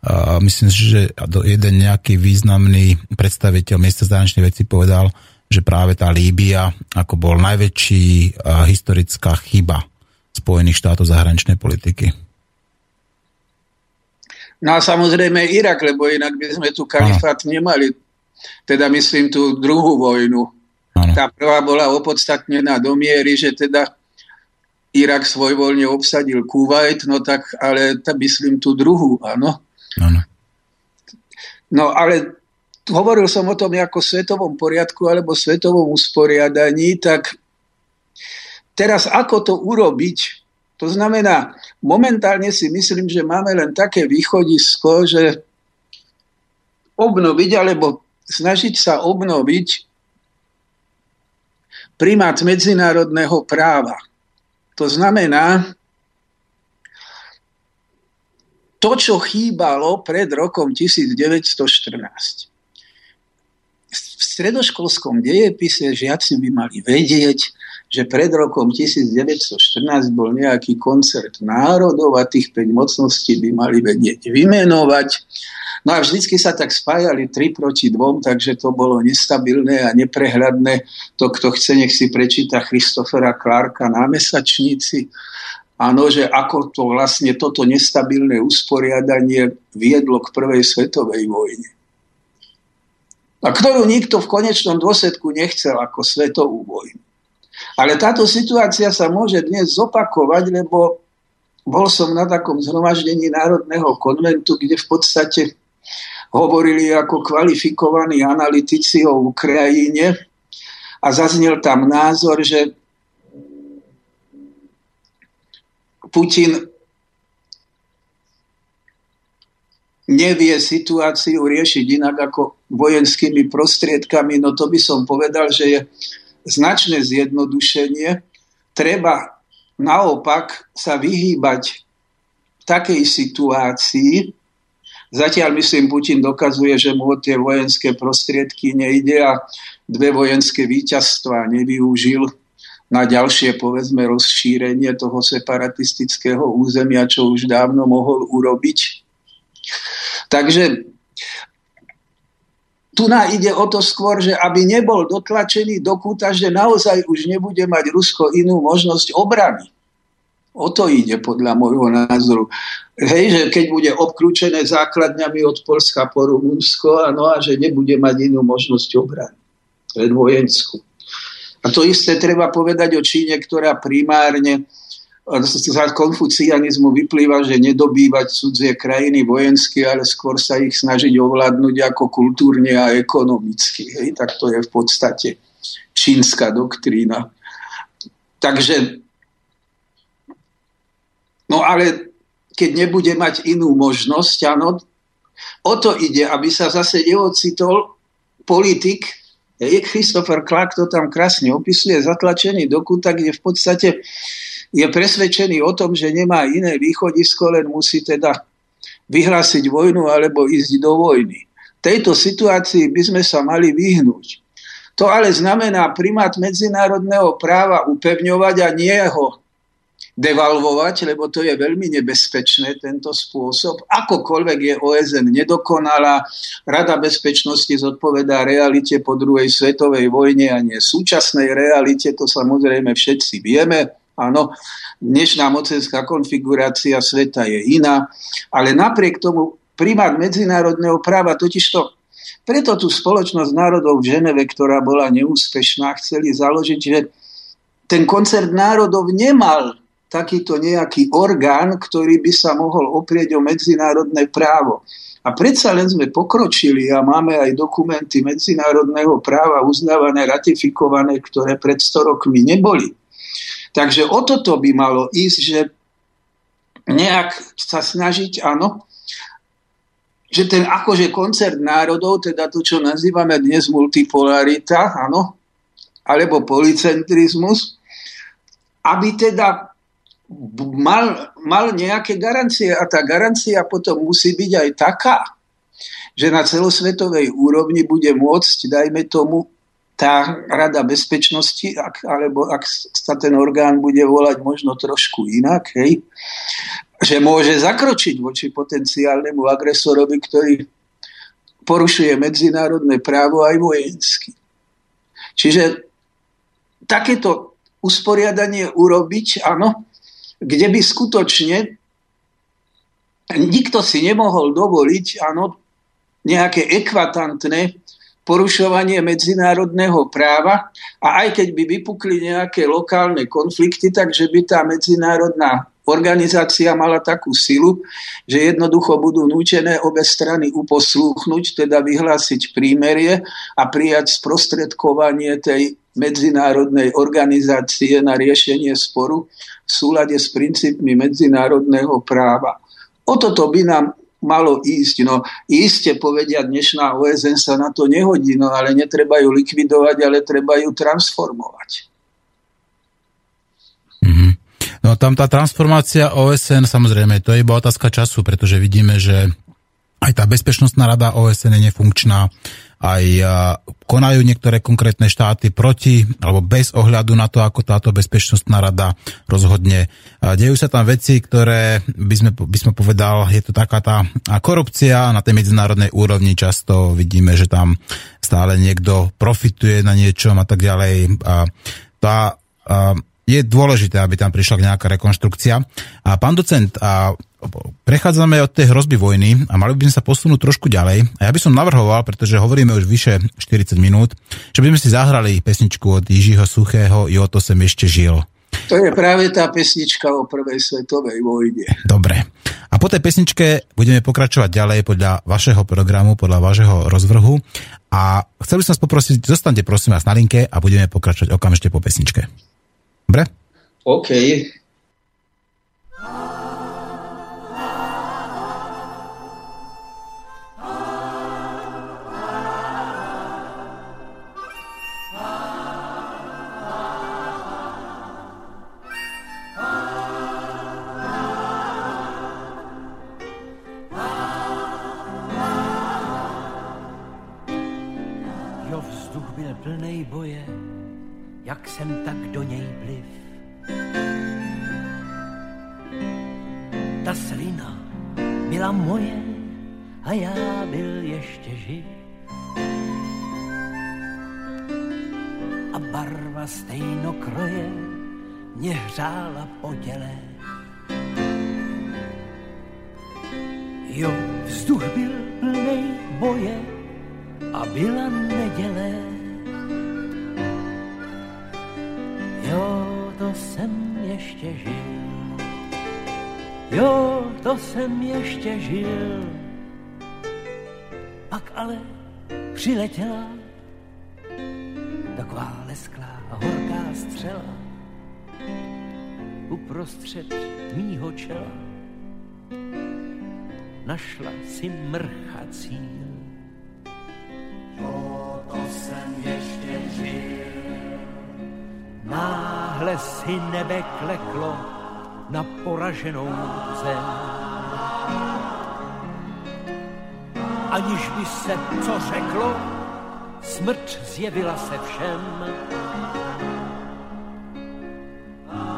a myslím že jeden nejaký významný predstaviteľ miesta zahraničnej veci povedal, že práve tá Líbia ako bol najväčší historická chyba Spojených štátov zahraničnej politiky. No a samozrejme Irak, lebo inak by sme tu kalifát ano. nemali. Teda myslím tú druhú vojnu. Ano. Tá prvá bola opodstatnená do miery, že teda Irak svojvoľne obsadil Kuwait, no tak, ale tá, myslím tú druhú, áno. No ale hovoril som o tom ako svetovom poriadku alebo svetovom usporiadaní, tak teraz ako to urobiť? To znamená, momentálne si myslím, že máme len také východisko, že obnoviť alebo snažiť sa obnoviť primát medzinárodného práva. To znamená, to, čo chýbalo pred rokom 1914. V stredoškolskom dejepise žiaci by mali vedieť, že pred rokom 1914 bol nejaký koncert národov a tých 5 mocností by mali vedieť vymenovať. No a vždycky sa tak spájali 3 proti 2, takže to bolo nestabilné a neprehľadné. To, kto chce, nech si prečíta Christofera Clarka na mesačníci. Áno, že ako to vlastne toto nestabilné usporiadanie viedlo k prvej svetovej vojne. A ktorú nikto v konečnom dôsledku nechcel ako svetovú vojnu. Ale táto situácia sa môže dnes zopakovať, lebo bol som na takom zhromaždení Národného konventu, kde v podstate hovorili ako kvalifikovaní analytici o Ukrajine a zaznel tam názor, že Putin nevie situáciu riešiť inak ako vojenskými prostriedkami, no to by som povedal, že je značné zjednodušenie. Treba naopak sa vyhýbať takej situácii, Zatiaľ, myslím, Putin dokazuje, že mu o tie vojenské prostriedky nejde a dve vojenské víťazstva nevyužil na ďalšie, povedzme, rozšírenie toho separatistického územia, čo už dávno mohol urobiť. Takže tu na ide o to skôr, že aby nebol dotlačený do kúta, že naozaj už nebude mať Rusko inú možnosť obrany. O to ide podľa môjho názoru. Hej, že keď bude obklúčené základňami od Polska po Rumunsko, no a že nebude mať inú možnosť obrany, len vojenskú. A to isté treba povedať o Číne, ktorá primárne z konfucianizmu vyplýva, že nedobývať cudzie krajiny vojensky, ale skôr sa ich snažiť ovládnuť ako kultúrne a ekonomicky. Hej, tak to je v podstate čínska doktrína. Takže No ale keď nebude mať inú možnosť, áno, o to ide, aby sa zase neocitol politik Christopher Clark to tam krásne opisuje, zatlačený do kúta, kde v podstate je presvedčený o tom, že nemá iné východisko, len musí teda vyhlásiť vojnu alebo ísť do vojny. Tejto situácii by sme sa mali vyhnúť. To ale znamená primát medzinárodného práva upevňovať a nie ho devalvovať, lebo to je veľmi nebezpečné, tento spôsob. Akokoľvek je OSN nedokonalá, Rada bezpečnosti zodpovedá realite po druhej svetovej vojne a nie súčasnej realite, to samozrejme všetci vieme. Áno, dnešná mocenská konfigurácia sveta je iná, ale napriek tomu primát medzinárodného práva totižto preto tú spoločnosť národov v Ženeve, ktorá bola neúspešná, chceli založiť, že ten koncert národov nemal takýto nejaký orgán, ktorý by sa mohol oprieť o medzinárodné právo. A predsa len sme pokročili a máme aj dokumenty medzinárodného práva uznávané, ratifikované, ktoré pred 100 rokmi neboli. Takže o toto by malo ísť, že nejak sa snažiť, áno, že ten akože koncert národov, teda to, čo nazývame dnes multipolarita, áno, alebo policentrizmus, aby teda mal, mal nejaké garancie a tá garancia potom musí byť aj taká, že na celosvetovej úrovni bude môcť, dajme tomu, tá Rada bezpečnosti, ak, alebo ak sa ten orgán bude volať možno trošku inak, hej, že môže zakročiť voči potenciálnemu agresorovi, ktorý porušuje medzinárodné právo aj vojensky. Čiže takéto usporiadanie urobiť, áno, kde by skutočne nikto si nemohol dovoliť, áno, nejaké ekvatantné porušovanie medzinárodného práva a aj keď by vypukli nejaké lokálne konflikty, takže by tá medzinárodná organizácia mala takú silu, že jednoducho budú nútené obe strany uposlúchnuť, teda vyhlásiť prímerie a prijať sprostredkovanie tej medzinárodnej organizácie na riešenie sporu v súlade s princípmi medzinárodného práva. O toto by nám malo ísť. No iste povedia, dnešná OSN sa na to nehodí, no ale netreba ju likvidovať, ale treba ju transformovať. Mm-hmm. No tam tá transformácia OSN, samozrejme, to je iba otázka času, pretože vidíme, že aj tá bezpečnostná rada OSN je nefunkčná, aj konajú niektoré konkrétne štáty proti alebo bez ohľadu na to, ako táto bezpečnostná rada rozhodne. Dejú sa tam veci, ktoré by sme, by sme povedal, je to taká tá korupcia na tej medzinárodnej úrovni. Často vidíme, že tam stále niekto profituje na niečom a tak ďalej. A tá je dôležité, aby tam prišla nejaká rekonštrukcia. A pán docent, a prechádzame od tej hrozby vojny a mali by sme sa posunúť trošku ďalej. A ja by som navrhoval, pretože hovoríme už vyše 40 minút, že by sme si zahrali pesničku od Jižiho Suchého I o to sem ešte žil. To je práve tá pesnička o prvej svetovej vojne. Dobre. A po tej pesničke budeme pokračovať ďalej podľa vašeho programu, podľa vašeho rozvrhu. A chcel by som vás poprosiť, zostaňte prosím vás na linke a budeme pokračovať okamžite po pesničke. Dobre? OK. jsem tak do něj bliv. Ta slina byla moje a já byl ještě živ. A barva stejno kroje mě hřála po těle. Jo, vzduch byl plnej boje a byla neděle. jsem ještě žil. Jo, to jsem ještě žil. Pak ale přiletěla taková lesklá horká střela uprostřed mýho čela. Našla si mrcha cíl. Jo, to jsem ještě žil. Má náhle si nebe kleklo na poraženou zem. Aniž by se co řeklo, smrt zjevila se všem.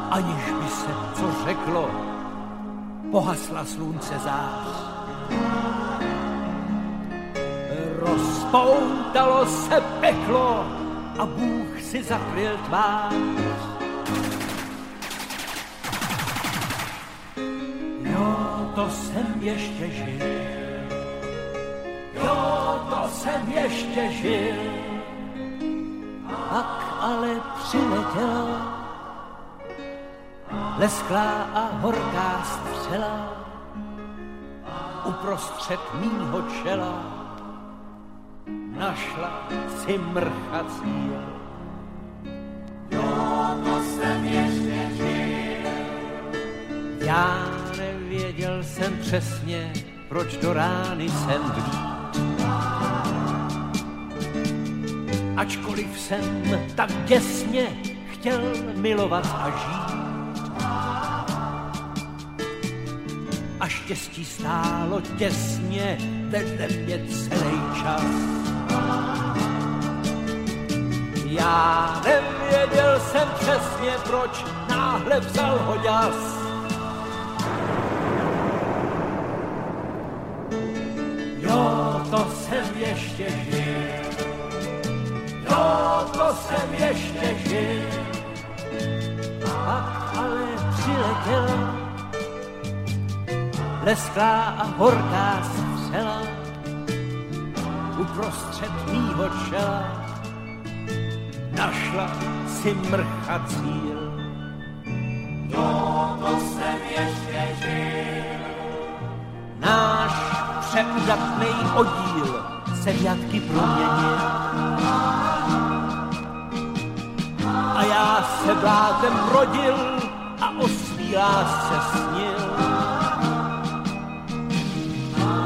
Aniž by se co řeklo, pohasla slunce zář. Rozpoutalo se peklo a Bůh si zakryl tvář. To jsem ještě žil. Jo, to jsem ještě žil. Pak ale přiletěla lesklá a horká střela uprostřed mýho čela našla si mrcha cíl. Jo, to jsem ještě žil. Já přesně, proč do rány jsem vlít. Ačkoliv jsem tak děsně chtěl milovat a žít. A štěstí stálo těsně vedle mě celý čas. Já nevěděl jsem přesně, proč náhle vzal ho ďas. Ještě žil. Jo, to jsem ještě žil. Pak ale přiletěla lesklá a horká střela uprostřed mýho čela našla si mrcha cíl. Jo, to jsem ještě žil. Náš přeudatný oddíl se v jatky. A já se blátem rodil a o svý lásce snil.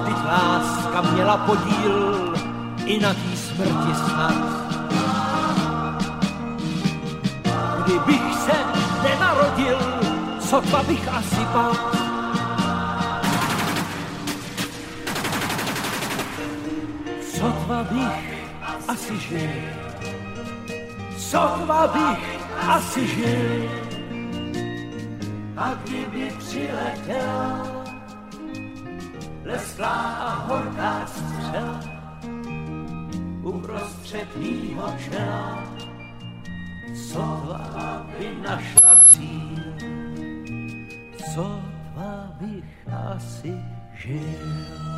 Teď láska měla podíl i na tý smrti snad. Kdybych se nenarodil, sotva bych asi pak. Sotva bych asi žil. Sotva bych asi žil. A kdyby přiletěl lesklá a horká střela uprostřed mýho čela, sotva by našla cíl, sotva bych asi žil.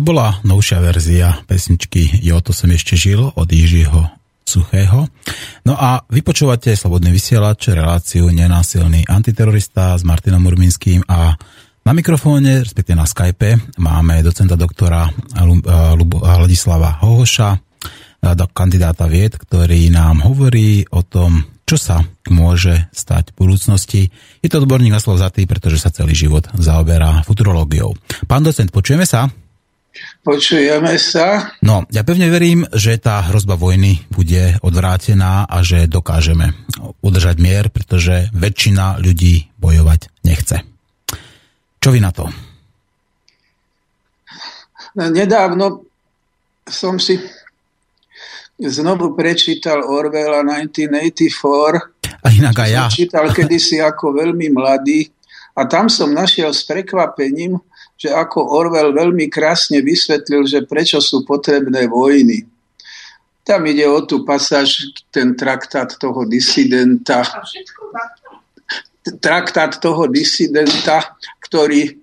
To bola novšia verzia pesničky Jo, to som ešte žil od Jižiho Suchého. No a vypočúvate Slobodný vysielač, reláciu Nenásilný antiterorista s Martinom Urminským a na mikrofóne, respektíve na Skype, máme docenta doktora Ladislava Hohoša, do kandidáta vied, ktorý nám hovorí o tom, čo sa môže stať v budúcnosti. Je to odborník na slov zatý, pretože sa celý život zaoberá futurológiou. Pán docent, počujeme sa? Počujeme sa. No, ja pevne verím, že tá hrozba vojny bude odvrátená a že dokážeme udržať mier, pretože väčšina ľudí bojovať nechce. Čo vy na to? No, nedávno som si znovu prečítal Orwella 1984. A inak aj ja. Čítal kedysi ako veľmi mladý a tam som našiel s prekvapením, že ako Orwell veľmi krásne vysvetlil, že prečo sú potrebné vojny. Tam ide o tú pasáž, ten traktát toho disidenta. Traktát toho disidenta, ktorý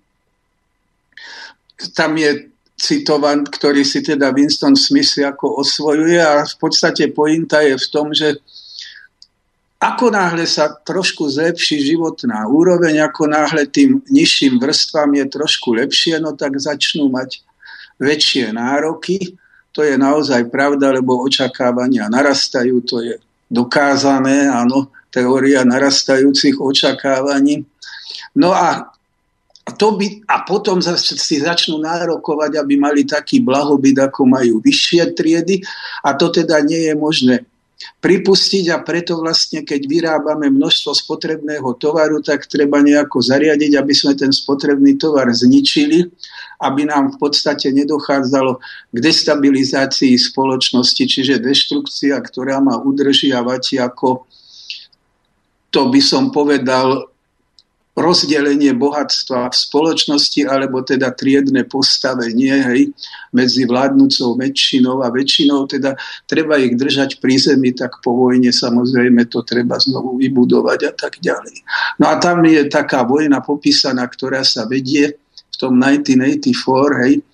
tam je citovan, ktorý si teda Winston Smith ako osvojuje a v podstate pointa je v tom, že ako náhle sa trošku zlepší životná úroveň, ako náhle tým nižším vrstvám je trošku lepšie, no tak začnú mať väčšie nároky. To je naozaj pravda, lebo očakávania narastajú, to je dokázané, áno, teória narastajúcich očakávaní. No a to by, a potom si začnú nárokovať, aby mali taký blahobyt, ako majú vyššie triedy a to teda nie je možné pripustiť a preto vlastne, keď vyrábame množstvo spotrebného tovaru, tak treba nejako zariadiť, aby sme ten spotrebný tovar zničili, aby nám v podstate nedochádzalo k destabilizácii spoločnosti, čiže deštrukcia, ktorá má udržiavať ako to by som povedal rozdelenie bohatstva v spoločnosti alebo teda triedne postavenie hej, medzi vládnúcou väčšinou a väčšinou, teda treba ich držať pri zemi, tak po vojne samozrejme to treba znovu vybudovať a tak ďalej. No a tam je taká vojna popísaná, ktorá sa vedie v tom 1984, hej,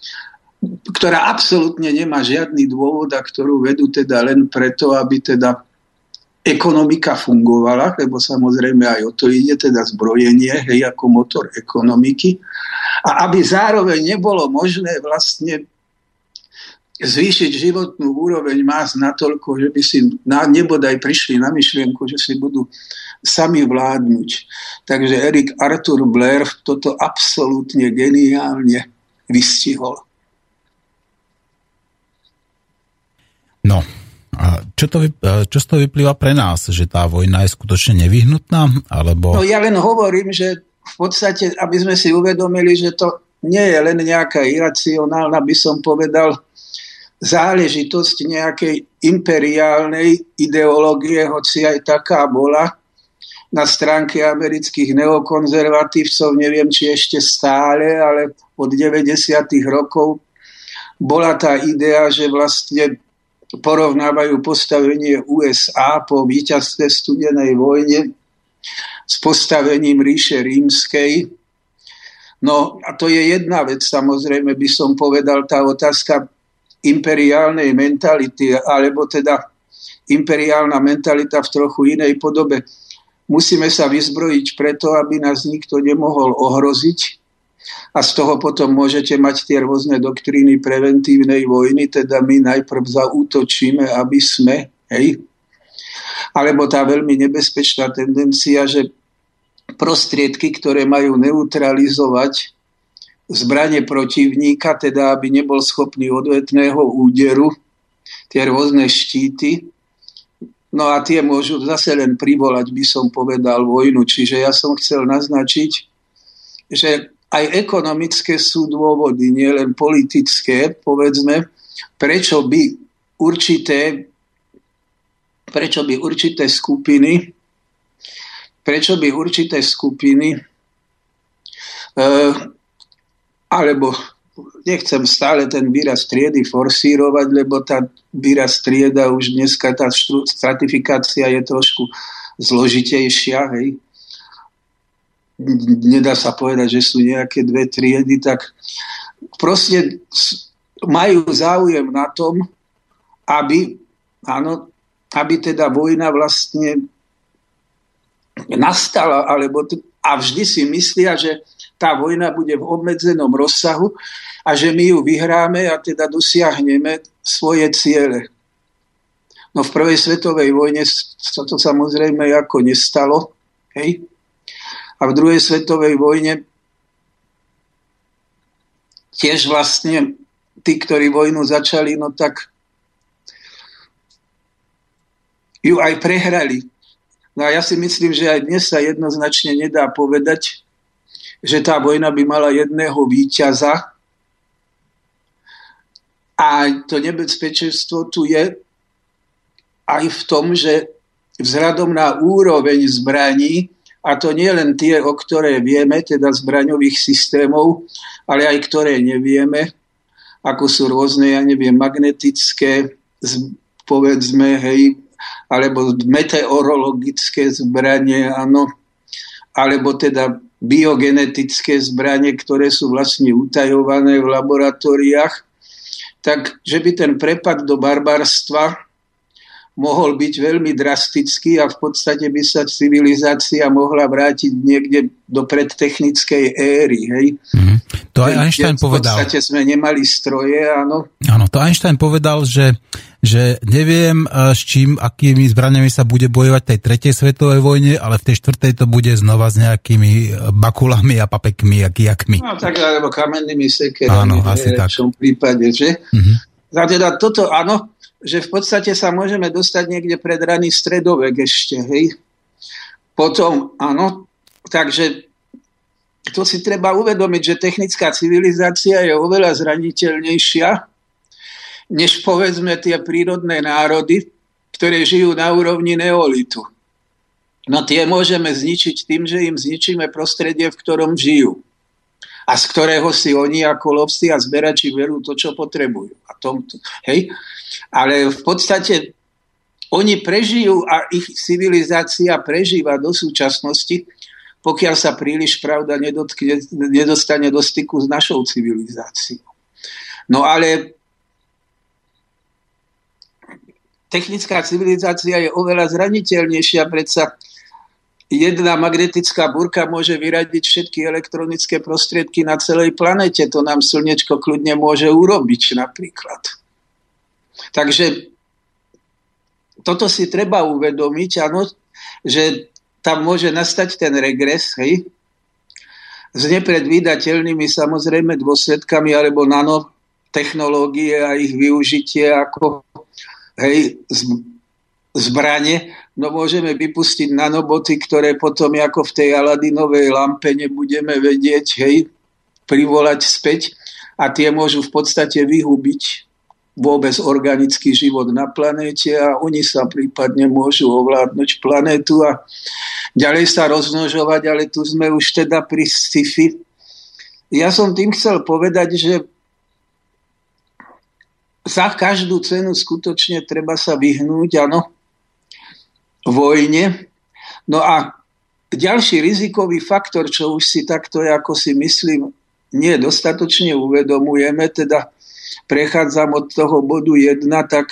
ktorá absolútne nemá žiadny dôvod a ktorú vedú teda len preto, aby teda ekonomika fungovala, lebo samozrejme aj o to ide, teda zbrojenie, hej, ako motor ekonomiky. A aby zároveň nebolo možné vlastne zvýšiť životnú úroveň más natoľko, že by si na, nebodaj prišli na myšlienku, že si budú sami vládnuť. Takže Erik Arthur Blair toto absolútne geniálne vystihol. No, a čo, to, čo z toho vyplýva pre nás? Že tá vojna je skutočne nevyhnutná? Alebo... No ja len hovorím, že v podstate, aby sme si uvedomili, že to nie je len nejaká iracionálna, by som povedal, záležitosť nejakej imperiálnej ideológie, hoci aj taká bola na stránke amerických neokonzervatívcov, neviem, či ešte stále, ale od 90. rokov bola tá idea, že vlastne porovnávajú postavenie USA po víťazstve studenej vojne s postavením ríše rímskej. No a to je jedna vec, samozrejme by som povedal, tá otázka imperiálnej mentality, alebo teda imperiálna mentalita v trochu inej podobe. Musíme sa vyzbrojiť preto, aby nás nikto nemohol ohroziť, a z toho potom môžete mať tie rôzne doktríny preventívnej vojny, teda my najprv zaútočíme, aby sme, hej, alebo tá veľmi nebezpečná tendencia, že prostriedky, ktoré majú neutralizovať zbranie protivníka, teda aby nebol schopný odvetného úderu, tie rôzne štíty, no a tie môžu zase len privolať, by som povedal, vojnu. Čiže ja som chcel naznačiť, že aj ekonomické sú dôvody, nielen politické, povedzme, prečo by určité, prečo by určité skupiny, prečo by určité skupiny, e, alebo nechcem stále ten výraz triedy forsírovať, lebo tá výraz trieda už dneska, tá stratifikácia je trošku zložitejšia, hej nedá sa povedať, že sú nejaké dve triedy, tak proste majú záujem na tom, aby, áno, aby teda vojna vlastne nastala, alebo a vždy si myslia, že tá vojna bude v obmedzenom rozsahu a že my ju vyhráme a teda dosiahneme svoje ciele. No v prvej svetovej vojne sa to samozrejme ako nestalo. Hej? A v druhej svetovej vojne tiež vlastne tí, ktorí vojnu začali, no tak ju aj prehrali. No a ja si myslím, že aj dnes sa jednoznačne nedá povedať, že tá vojna by mala jedného víťaza. A to nebezpečenstvo tu je aj v tom, že vzhľadom na úroveň zbraní a to nie len tie, o ktoré vieme, teda zbraňových systémov, ale aj ktoré nevieme, ako sú rôzne, ja neviem, magnetické, povedzme, hej, alebo meteorologické zbranie, áno, alebo teda biogenetické zbranie, ktoré sú vlastne utajované v laboratóriách, tak že by ten prepad do barbarstva mohol byť veľmi drastický a v podstate by sa civilizácia mohla vrátiť niekde do predtechnickej éry. Hej? Mm. To aj Einstein povedal. V podstate sme nemali stroje, áno. Áno, to Einstein povedal, že, že neviem, s čím, akými zbraniami sa bude bojovať tej tretej svetovej vojne, ale v tej štvrtej to bude znova s nejakými bakulami a papekmi a kijakmi. No tak, alebo kamennými sekerami. Áno, asi tak. V prípade, že? A teda toto, áno, že v podstate sa môžeme dostať niekde pred raný stredovek ešte, hej. Potom, áno, takže to si treba uvedomiť, že technická civilizácia je oveľa zraniteľnejšia než povedzme tie prírodné národy, ktoré žijú na úrovni neolitu. No tie môžeme zničiť tým, že im zničíme prostredie, v ktorom žijú. A z ktorého si oni ako lovci a zberači berú to, čo potrebujú. A tom, hej? Ale v podstate oni prežijú a ich civilizácia prežíva do súčasnosti pokiaľ sa príliš pravda nedotkne, nedostane do styku s našou civilizáciou. No ale technická civilizácia je oveľa zraniteľnejšia, predsa jedna magnetická burka môže vyradiť všetky elektronické prostriedky na celej planete. To nám slnečko kľudne môže urobiť napríklad. Takže toto si treba uvedomiť, ano, že tam môže nastať ten regres, hej, s nepredvídateľnými samozrejme dôsledkami alebo nanotechnológie a ich využitie ako hej, zbranie, no môžeme vypustiť nanoboty, ktoré potom ako v tej Aladinovej lampe nebudeme vedieť, hej, privolať späť a tie môžu v podstate vyhubiť vôbec organický život na planéte a oni sa prípadne môžu ovládnuť planétu a ďalej sa rozmnožovať, ale tu sme už teda pri sci-fi. Ja som tým chcel povedať, že za každú cenu skutočne treba sa vyhnúť, áno, vojne. No a ďalší rizikový faktor, čo už si takto, ako si myslím, nie dostatočne uvedomujeme, teda prechádzam od toho bodu 1, tak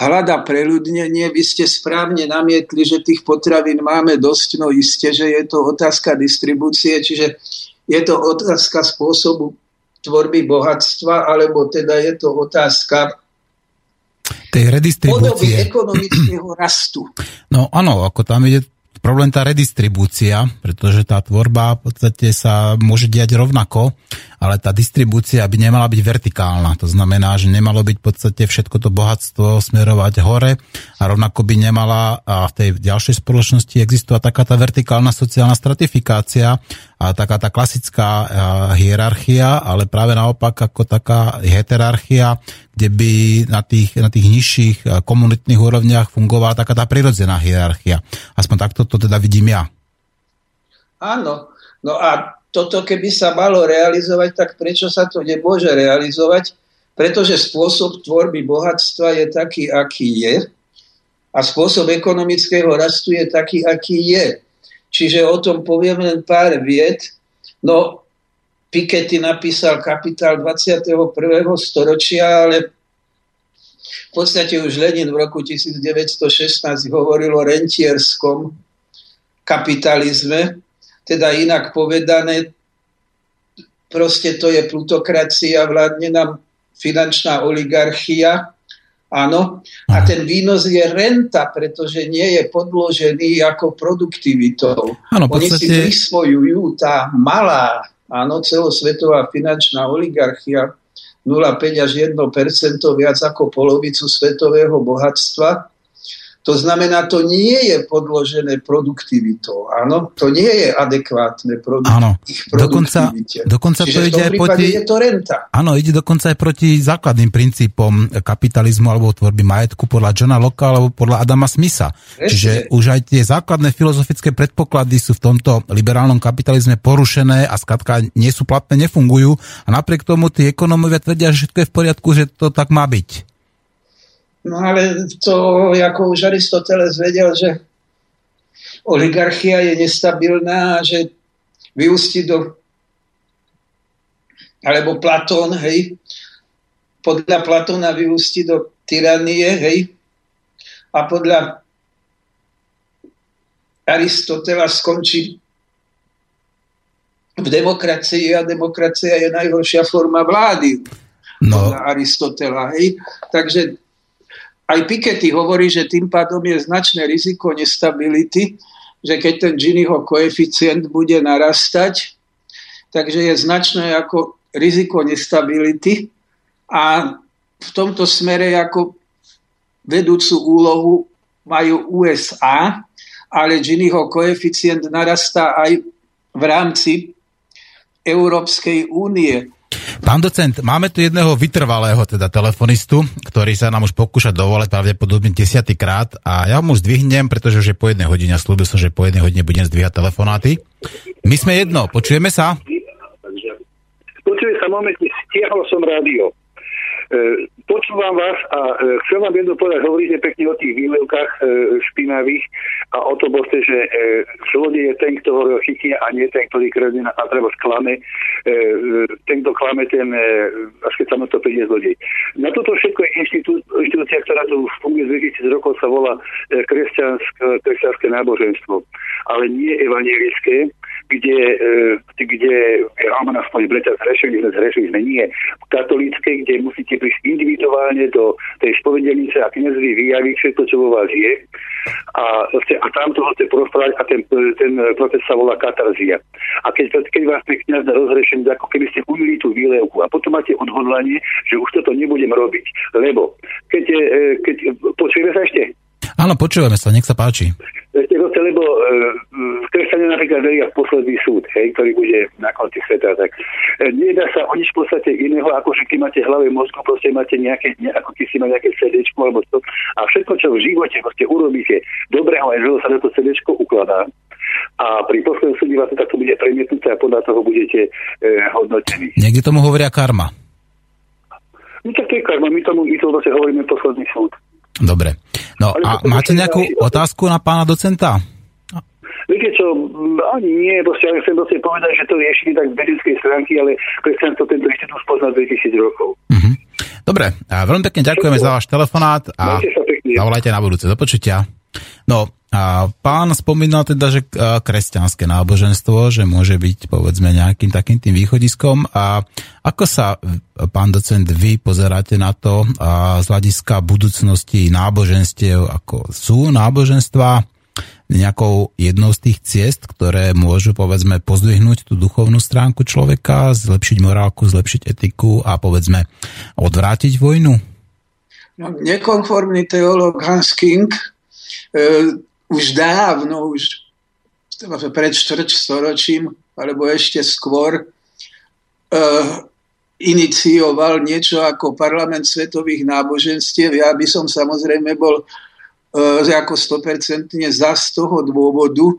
hľada preľudnenie. Vy ste správne namietli, že tých potravín máme dosť, no iste, že je to otázka distribúcie, čiže je to otázka spôsobu tvorby bohatstva, alebo teda je to otázka tej redistribúcie. ekonomického rastu. No áno, ako tam ide problém tá redistribúcia, pretože tá tvorba v podstate sa môže diať rovnako, ale tá distribúcia by nemala byť vertikálna. To znamená, že nemalo byť v podstate všetko to bohatstvo smerovať hore a rovnako by nemala a v tej ďalšej spoločnosti existovať taká tá vertikálna sociálna stratifikácia a taká tá klasická hierarchia, ale práve naopak ako taká heterarchia, kde by na tých, na tých nižších komunitných úrovniach fungovala taká tá prirodzená hierarchia. Aspoň takto to teda vidím ja. Áno. No a toto keby sa malo realizovať, tak prečo sa to nemôže realizovať? Pretože spôsob tvorby bohatstva je taký, aký je a spôsob ekonomického rastu je taký, aký je. Čiže o tom poviem len pár vied. No, Piketty napísal Kapitál 21. storočia, ale v podstate už Lenin v roku 1916 hovoril o rentierskom kapitalizme, teda inak povedané, proste to je plutokracia, vládne nám finančná oligarchia, áno, a ten výnos je renta, pretože nie je podložený ako produktivitou. Ano, Oni podstate... si prisvojujú tá malá Áno, celosvetová finančná oligarchia 0,5 až 1 viac ako polovicu svetového bohatstva to znamená, to nie je podložené produktivitou. Áno, to nie je adekvátne produkt, áno. Dokonca, dokonca to ide aj proti... Je to renta. Áno, ide dokonca aj proti základným princípom kapitalizmu alebo tvorby majetku podľa Johna Locke alebo podľa Adama Smitha. Čiže už aj tie základné filozofické predpoklady sú v tomto liberálnom kapitalizme porušené a skladka nie sú platné, nefungujú a napriek tomu tí ekonómovia tvrdia, že všetko je v poriadku, že to tak má byť. No ale to, ako už Aristoteles vedel, že oligarchia je nestabilná a že vyústi do alebo Platón, hej, podľa Platóna vyústi do tyranie, hej, a podľa Aristotela skončí v demokracii a demokracia je najhoršia forma vlády. No. Aristotela. Hej? Takže aj Piketty hovorí, že tým pádom je značné riziko nestability, že keď ten Giniho koeficient bude narastať, takže je značné ako riziko nestability a v tomto smere ako vedúcu úlohu majú USA, ale Giniho koeficient narastá aj v rámci Európskej únie. Pán docent, máme tu jedného vytrvalého teda telefonistu, ktorý sa nám už pokúša dovolať pravdepodobne desiatýkrát a ja mu zdvihnem, pretože už je po jednej hodine slúbil som, že po jednej hodine budem zdvíhať telefonáty. My sme jedno, počujeme sa? Počujeme sa, moment, stiahol som rádio. E, počúvam vás a e, chcem vám jedno povedať, hovoríte pekne o tých výlevkách e, špinavých a o to boste, že zlodej je ten, kto ho chytí a nie ten, ktorý kradne a treba sklame. Ten, kto klame, ten, až keď sa to príde zlodej. Na toto všetko je inštitú, inštitúcia, ktorá tu funguje 2000 rokov, sa volá kresťanské náboženstvo, ale nie evangelické kde, e, kde máme na svoj brete zhrešili sme, zhrešili sme nie. Katolíckej, kde musíte prísť individuálne do tej spovedenice a kniazvi vyjaviť všetko, čo vo vás je. A, a tam toho chcete porozprávať a ten, ten proces sa volá katarzia. A keď, keď vás ten kniaz rozhrešený, ako keby ste umili tú výlevku a potom máte odhodlanie, že už toto nebudem robiť. Lebo keď, e, keď počujeme sa ešte? Áno, počúvame sa, nech sa páči. To, lebo e, kresťania napríklad veria v posledný súd, hej, ktorý bude na konci sveta, tak e, nedá sa o nič v podstate iného, ako že keď máte hlave mozgu, proste máte nejaké, ne, ako keď si má nejaké CD alebo to. A všetko, čo v živote proste urobíte dobrého aj zlého, sa na to CD ukladá. A pri poslednom súde vás to takto bude premietnuté a podľa toho budete e, hodnotení. Niekde tomu hovoria karma. No tak to je karma, my tomu, my to vlastne hovoríme posledný súd. Dobre. No a máte nejakú otázku na pána docenta? Viete čo, ani nie, proste, ale chcem proste povedať, že to riešili tak z vedeckej stránky, ale to tento inštitút spozná 2000 rokov. Uh-huh. Dobre, a veľmi pekne ďakujeme za váš telefonát a zavolajte na budúce. Do počutia. No, a pán spomínal teda, že kresťanské náboženstvo, že môže byť povedzme nejakým takým tým východiskom. A ako sa, pán docent, vy pozeráte na to a z hľadiska budúcnosti náboženstiev, ako sú náboženstva nejakou jednou z tých ciest, ktoré môžu povedzme pozdvihnúť tú duchovnú stránku človeka, zlepšiť morálku, zlepšiť etiku a povedzme odvrátiť vojnu? No, nekonformný teológ Hans King e, už dávno, už pred štvrť storočím, alebo ešte skôr, uh, inicioval niečo ako parlament svetových náboženstiev. Ja by som samozrejme bol uh, ako 100% za z toho dôvodu,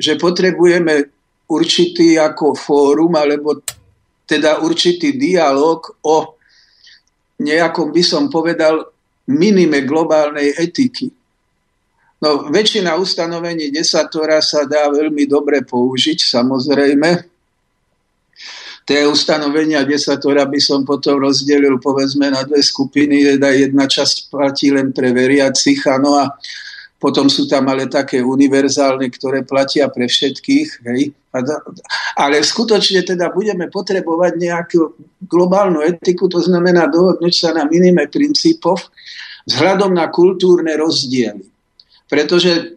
že potrebujeme určitý ako fórum, alebo teda určitý dialog o nejakom, by som povedal, minime globálnej etiky. No, väčšina ustanovení desatora sa dá veľmi dobre použiť, samozrejme. Tie ustanovenia desatora by som potom rozdelil povedzme na dve skupiny. Teda jedna časť platí len pre veriacich, ano, a potom sú tam ale také univerzálne, ktoré platia pre všetkých. Hej. Ale skutočne teda budeme potrebovať nejakú globálnu etiku, to znamená dohodnúť sa na minime princípov vzhľadom na kultúrne rozdiely. Pretože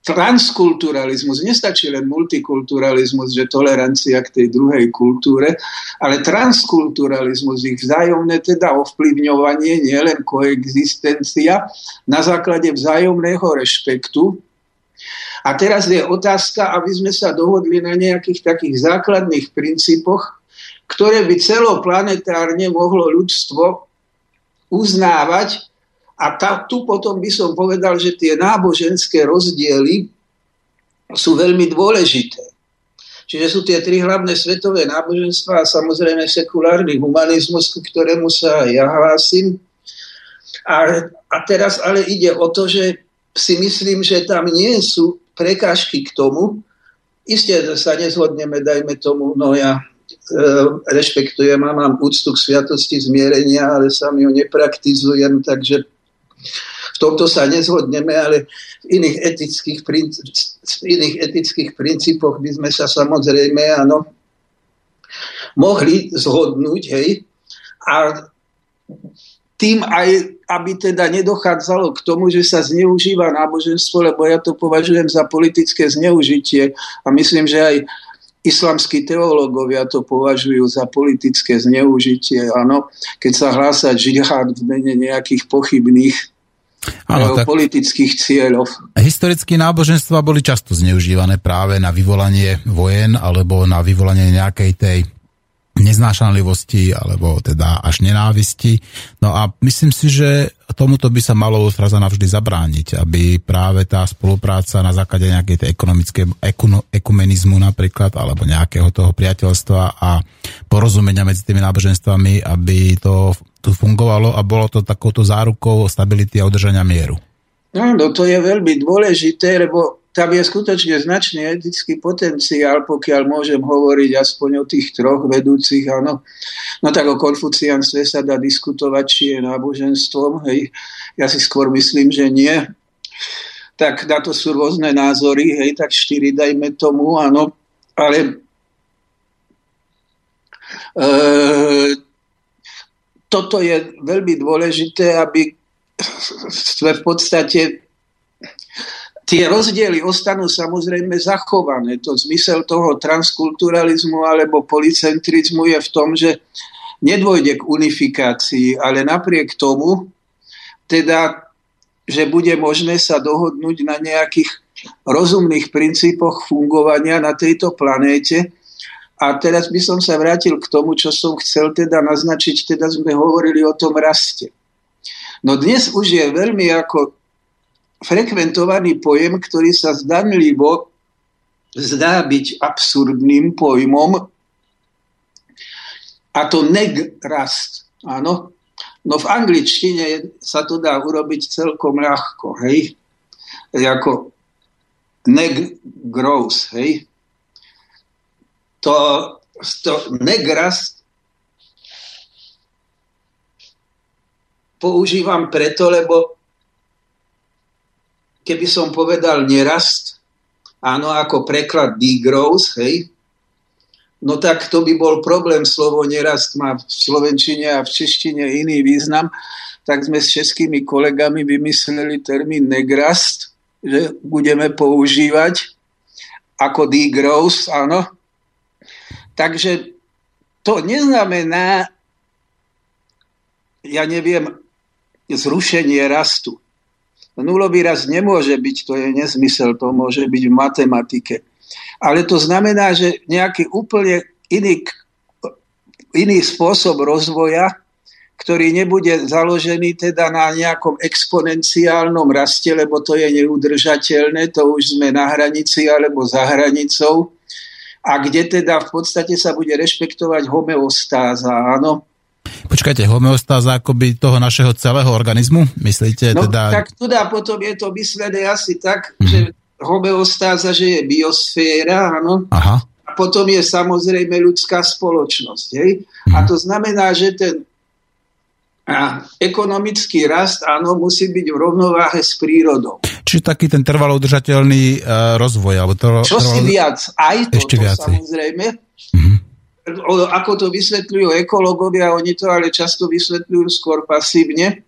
transkulturalizmus, nestačí len multikulturalizmus, že tolerancia k tej druhej kultúre, ale transkulturalizmus, ich vzájomné teda ovplyvňovanie, nielen koexistencia, na základe vzájomného rešpektu. A teraz je otázka, aby sme sa dohodli na nejakých takých základných princípoch, ktoré by celoplanetárne mohlo ľudstvo uznávať a tá, tu potom by som povedal, že tie náboženské rozdiely sú veľmi dôležité. Čiže sú tie tri hlavné svetové náboženstva a samozrejme sekulárny humanizmus, ku ktorému sa ja hlásim. A, a teraz ale ide o to, že si myslím, že tam nie sú prekážky k tomu. Isté sa nezhodneme, dajme tomu, no ja e, rešpektujem a mám úctu k sviatosti zmierenia, ale sám ju nepraktizujem, takže v tomto sa nezhodneme, ale v iných etických, v iných etických princípoch by sme sa samozrejme áno, mohli zhodnúť, hej, a tým aj, aby teda nedochádzalo k tomu, že sa zneužíva náboženstvo, lebo ja to považujem za politické zneužitie a myslím, že aj islamskí teológovia to považujú za politické zneužitie, áno, keď sa hlása džihad v mene nejakých pochybných Áno, tak politických cieľov. Historicky náboženstva boli často zneužívané práve na vyvolanie vojen alebo na vyvolanie nejakej tej neznášanlivosti alebo teda až nenávisti. No a myslím si, že tomuto by sa malo raz navždy zabrániť, aby práve tá spolupráca na základe nejakej tej ekonomickej ekumenizmu napríklad alebo nejakého toho priateľstva a porozumenia medzi tými náboženstvami, aby to tu fungovalo a bolo to takouto zárukou stability a udržania mieru. Áno, to je veľmi dôležité, lebo tam je skutočne značný etický potenciál, pokiaľ môžem hovoriť aspoň o tých troch vedúcich, áno. No tak o konfuciánstve sa dá diskutovať, či je náboženstvom, hej. Ja si skôr myslím, že nie. Tak na to sú rôzne názory, hej, tak štyri dajme tomu, áno. Ale e, toto je veľmi dôležité, aby sme v podstate Tie rozdiely ostanú samozrejme zachované. To zmysel toho transkulturalizmu alebo policentrizmu je v tom, že nedôjde k unifikácii, ale napriek tomu, teda, že bude možné sa dohodnúť na nejakých rozumných princípoch fungovania na tejto planéte. A teraz by som sa vrátil k tomu, čo som chcel teda naznačiť, teda sme hovorili o tom raste. No dnes už je veľmi ako frekventovaný pojem, ktorý sa zdanlivo zdá byť absurdným pojmom, a to negrast. Áno. No v angličtine sa to dá urobiť celkom ľahko, hej. Ako neg grows, hej. To, to negrast používam preto, lebo keby som povedal nerast, áno, ako preklad degrowth, hej, no tak to by bol problém. Slovo nerast má v slovenčine a v češtine iný význam. Tak sme s českými kolegami vymysleli termín negrast, že budeme používať ako degrowth, áno. Takže to neznamená, ja neviem, zrušenie rastu. Nulový rast nemôže byť, to je nezmysel, to môže byť v matematike. Ale to znamená, že nejaký úplne iný, iný spôsob rozvoja, ktorý nebude založený teda na nejakom exponenciálnom raste, lebo to je neudržateľné, to už sme na hranici alebo za hranicou, a kde teda v podstate sa bude rešpektovať homeostáza, áno, Počkajte, homeostáza akoby toho našeho celého organizmu? Myslíte no, teda... tak teda potom je to myslené asi tak, mm-hmm. že homeostáza, že je biosféra, áno. Aha. A potom je samozrejme ľudská spoločnosť. Hej? Mm-hmm. A mhm. to znamená, že ten a ekonomický rast, áno, musí byť v rovnováhe s prírodou. Čiže taký ten trvalo udržateľný uh, rozvoj. Alebo to, Čo trvalo... si viac, aj to, Ešte samozrejme. Mm-hmm ako to vysvetľujú ekológovia, oni to ale často vysvetľujú skôr pasívne.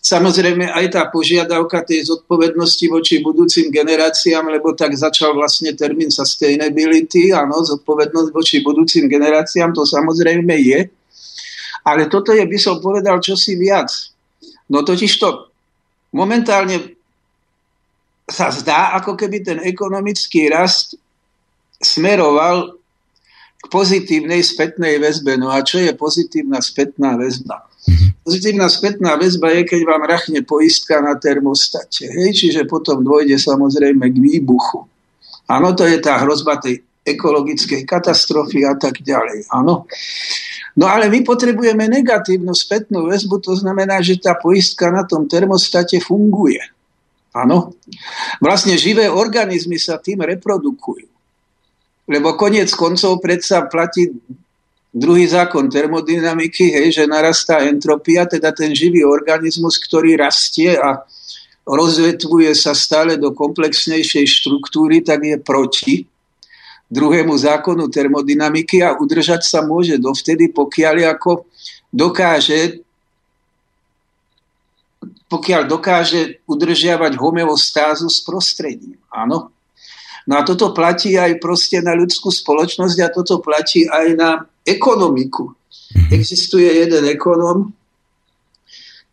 Samozrejme aj tá požiadavka tej zodpovednosti voči budúcim generáciám, lebo tak začal vlastne termín sustainability, áno, zodpovednosť voči budúcim generáciám, to samozrejme je. Ale toto je, by som povedal, čosi viac. No totiž to momentálne sa zdá, ako keby ten ekonomický rast smeroval k pozitívnej spätnej väzbe. No a čo je pozitívna spätná väzba? Mm-hmm. Pozitívna spätná väzba je, keď vám rachne poistka na termostate. Hej? Čiže potom dôjde samozrejme k výbuchu. Áno, to je tá hrozba tej ekologickej katastrofy a tak ďalej. Áno. No ale my potrebujeme negatívnu spätnú väzbu, to znamená, že tá poistka na tom termostate funguje. Áno. Vlastne živé organizmy sa tým reprodukujú. Lebo koniec koncov predsa platí druhý zákon termodynamiky, hej, že narastá entropia, teda ten živý organizmus, ktorý rastie a rozvetvuje sa stále do komplexnejšej štruktúry, tak je proti. Druhému zákonu termodynamiky a udržať sa môže dovtedy, pokiaľ ako dokáže pokiaľ dokáže udržiavať homeostázu s prostredím. Áno. No a toto platí aj proste na ľudskú spoločnosť a toto platí aj na ekonomiku. Mhm. Existuje jeden ekonom,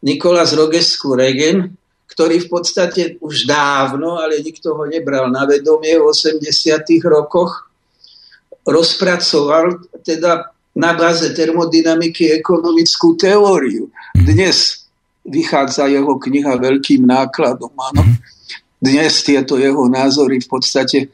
Nikolás Rogescu Regen, ktorý v podstate už dávno, ale nikto ho nebral na vedomie v 80. rokoch, rozpracoval teda na báze termodynamiky ekonomickú teóriu. Dnes vychádza jeho kniha veľkým nákladom. Áno. Dnes tieto jeho názory v podstate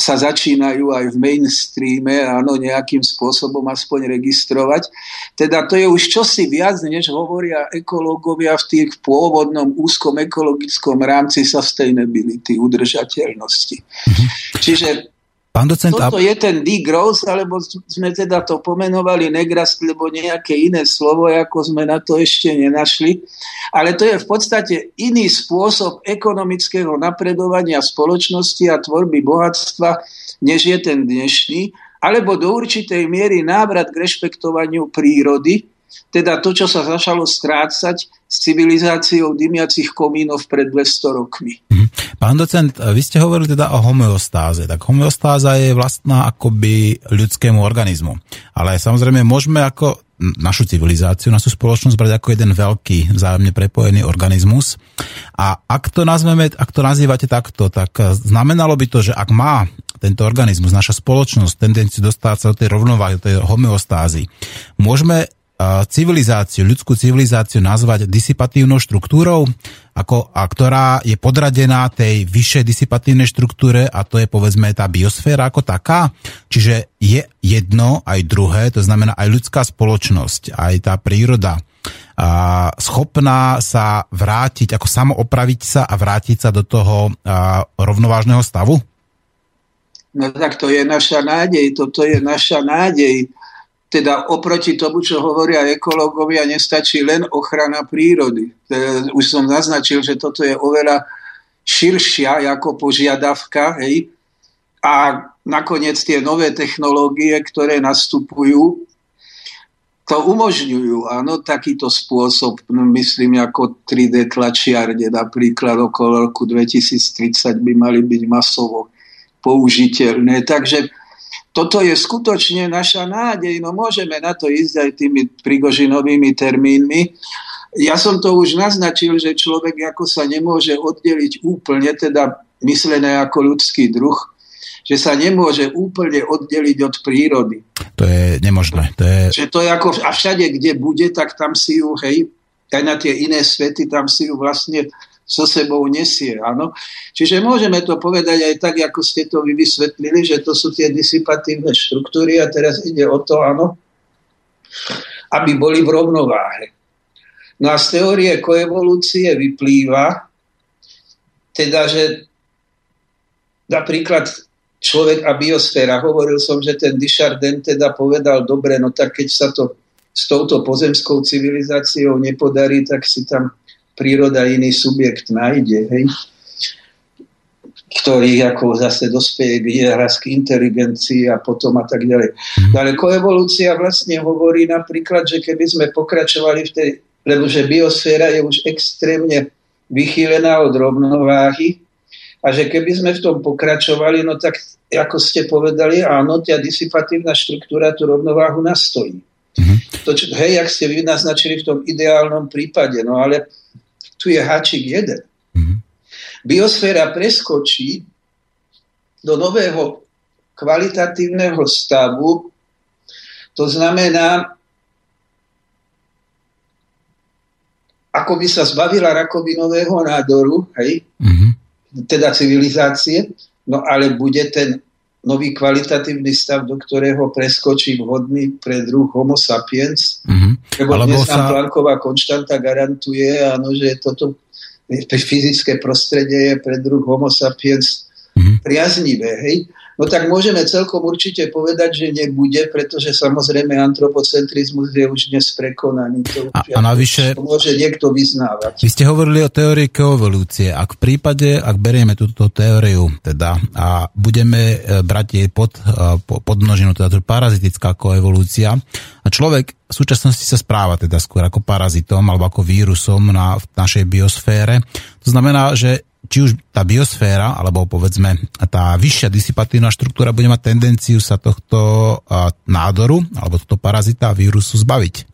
sa začínajú aj v mainstreame, áno, nejakým spôsobom aspoň registrovať. Teda to je už čosi viac, než hovoria ekológovia v tých pôvodnom úzkom ekologickom rámci sustainability, udržateľnosti. Mhm. Čiže Pán docent, Toto je ten degrowth, alebo sme teda to pomenovali negrast, lebo nejaké iné slovo, ako sme na to ešte nenašli. Ale to je v podstate iný spôsob ekonomického napredovania spoločnosti a tvorby bohatstva, než je ten dnešný, alebo do určitej miery návrat k rešpektovaniu prírody, teda to, čo sa začalo strácať s civilizáciou dymiacich komínov pred 200 rokmi. Mhm. Pán docent, vy ste hovorili teda o homeostáze. Tak homeostáza je vlastná akoby ľudskému organizmu. Ale samozrejme môžeme ako našu civilizáciu, našu spoločnosť brať ako jeden veľký vzájomne prepojený organizmus. A ak to, nazveme, ak to nazývate takto, tak znamenalo by to, že ak má tento organizmus, naša spoločnosť tendenciu dostať sa do tej rovnováhy, do tej homeostázy, môžeme civilizáciu, ľudskú civilizáciu nazvať disipatívnou štruktúrou, ako, a ktorá je podradená tej vyššej disipatívnej štruktúre a to je povedzme tá biosféra ako taká. Čiže je jedno aj druhé, to znamená aj ľudská spoločnosť, aj tá príroda a schopná sa vrátiť, ako samoopraviť sa a vrátiť sa do toho a, rovnovážneho stavu? No tak to je naša nádej, toto je naša nádej teda oproti tomu, čo hovoria ekológovia, nestačí len ochrana prírody. Už som naznačil, že toto je oveľa širšia ako požiadavka. Hej? A nakoniec tie nové technológie, ktoré nastupujú, to umožňujú, áno, takýto spôsob, no, myslím, ako 3D tlačiarne, napríklad okolo roku 2030 by mali byť masovo použiteľné. Takže toto je skutočne naša nádej, no môžeme na to ísť aj tými prigožinovými termínmi. Ja som to už naznačil, že človek ako sa nemôže oddeliť úplne, teda myslené ako ľudský druh, že sa nemôže úplne oddeliť od prírody. To je nemožné. To je... Že to je ako, a všade, kde bude, tak tam si ju, hej, aj na tie iné svety, tam si ju vlastne so sebou nesie. Áno? Čiže môžeme to povedať aj tak, ako ste to vy vysvetlili, že to sú tie disipatívne štruktúry a teraz ide o to, áno, aby boli v rovnováhe. No a z teórie koevolúcie vyplýva, teda, že napríklad človek a biosféra, hovoril som, že ten Dichardin teda povedal, dobre, no tak keď sa to s touto pozemskou civilizáciou nepodarí, tak si tam príroda iný subjekt nájde, hej, ktorý ako zase dospeje k k inteligencii a potom a tak ďalej. Mhm. Ale koevolúcia vlastne hovorí napríklad, že keby sme pokračovali v tej, lebo že biosféra je už extrémne vychýlená od rovnováhy a že keby sme v tom pokračovali, no tak ako ste povedali, áno, tá disipatívna štruktúra tú rovnováhu nastojí. Mm-hmm. To, čo, hej, jak ste vy naznačili v tom ideálnom prípade, no ale tu je háčik jeden. Mm-hmm. Biosféra preskočí do nového kvalitatívneho stavu, to znamená, ako by sa zbavila rakovinového nádoru, hej, mm-hmm. teda civilizácie, no ale bude ten nový kvalitatívny stav, do ktorého preskočí vhodný pre druh Homo sapiens. Mm-hmm. Lebo dnes nám sa... Plancková konštanta garantuje, áno, že toto fyzické prostredie je pre druh Homo sapiens mm-hmm. priaznivé, hej, no tak môžeme celkom určite povedať, že nebude, pretože samozrejme antropocentrizmus je už dnes prekonaný. To a, a navyše, to môže niekto vyznávať. Vy ste hovorili o teórii koevolúcie. Ak v prípade, ak berieme túto teóriu teda a budeme e, brať jej pod, e, pod množinu, teda to parazitická koevolúcia a človek v súčasnosti sa správa teda skôr ako parazitom alebo ako vírusom na v našej biosfére. To znamená, že či už tá biosféra, alebo povedzme tá vyššia disipatívna štruktúra bude mať tendenciu sa tohto nádoru, alebo tohto parazita vírusu zbaviť.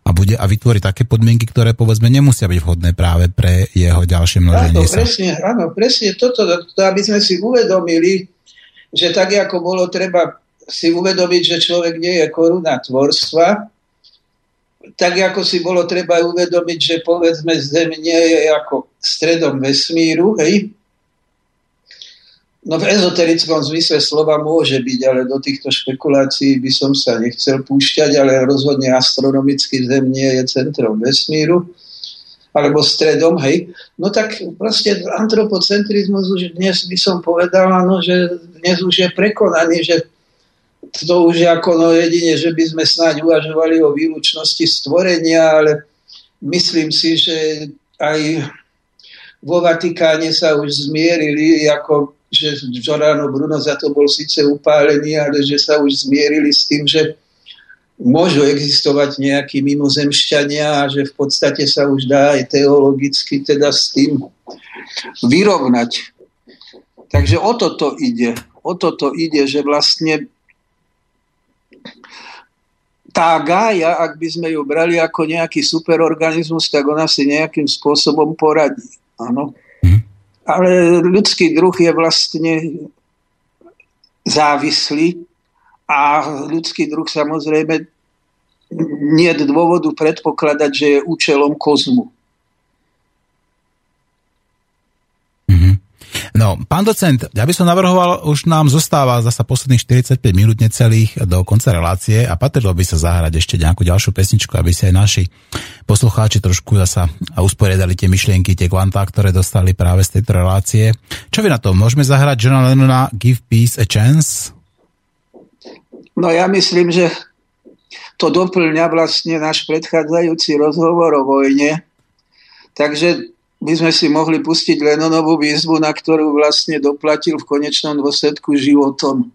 A, bude, a vytvoriť také podmienky, ktoré povedzme nemusia byť vhodné práve pre jeho ďalšie množenie áno, sa. Presne, áno, presne toto, to, aby sme si uvedomili, že tak ako bolo treba si uvedomiť, že človek nie je koruna tvorstva, tak ako si bolo treba uvedomiť, že povedzme Zem nie je ako stredom vesmíru, hej? No v ezoterickom zmysle slova môže byť, ale do týchto špekulácií by som sa nechcel púšťať, ale rozhodne astronomický Zem nie je centrom vesmíru alebo stredom, hej. No tak proste antropocentrizmus už dnes by som povedal, no, že dnes už je prekonaný, že to už je ako no jedine, že by sme snáď uvažovali o výlučnosti stvorenia, ale myslím si, že aj vo Vatikáne sa už zmierili, ako že Giordano Bruno za to bol síce upálený, ale že sa už zmierili s tým, že môžu existovať nejakí mimozemšťania a že v podstate sa už dá aj teologicky teda s tým vyrovnať. Takže o toto ide. O toto ide, že vlastne tá Gája, ak by sme ju brali ako nejaký superorganizmus, tak ona si nejakým spôsobom poradí. Áno. Hm. Ale ľudský druh je vlastne závislý a ľudský druh samozrejme nie je dôvodu predpokladať, že je účelom kozmu. No, pán docent, ja by som navrhoval, už nám zostáva zasa posledných 45 minút necelých do konca relácie a patrilo by sa zahrať ešte nejakú ďalšiu pesničku, aby si aj naši poslucháči trošku zasa usporiadali tie myšlienky, tie kvantá, ktoré dostali práve z tejto relácie. Čo vy na to? Môžeme zahrať Johna Lennona Give Peace a Chance? No ja myslím, že to doplňa vlastne náš predchádzajúci rozhovor o vojne. Takže by sme si mohli pustiť Lenonovú výzvu, na ktorú vlastne doplatil v konečnom dôsledku životom.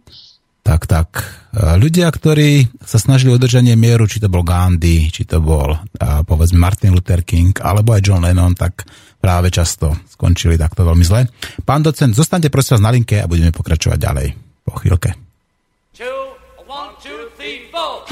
Tak, tak. E, ľudia, ktorí sa snažili o držanie mieru, či to bol Gandhi, či to bol povedzme Martin Luther King, alebo aj John Lennon, tak práve často skončili takto veľmi zle. Pán docent, zostaňte prosím vás na linke a budeme pokračovať ďalej po chvíľke. Two, one, two, three, four.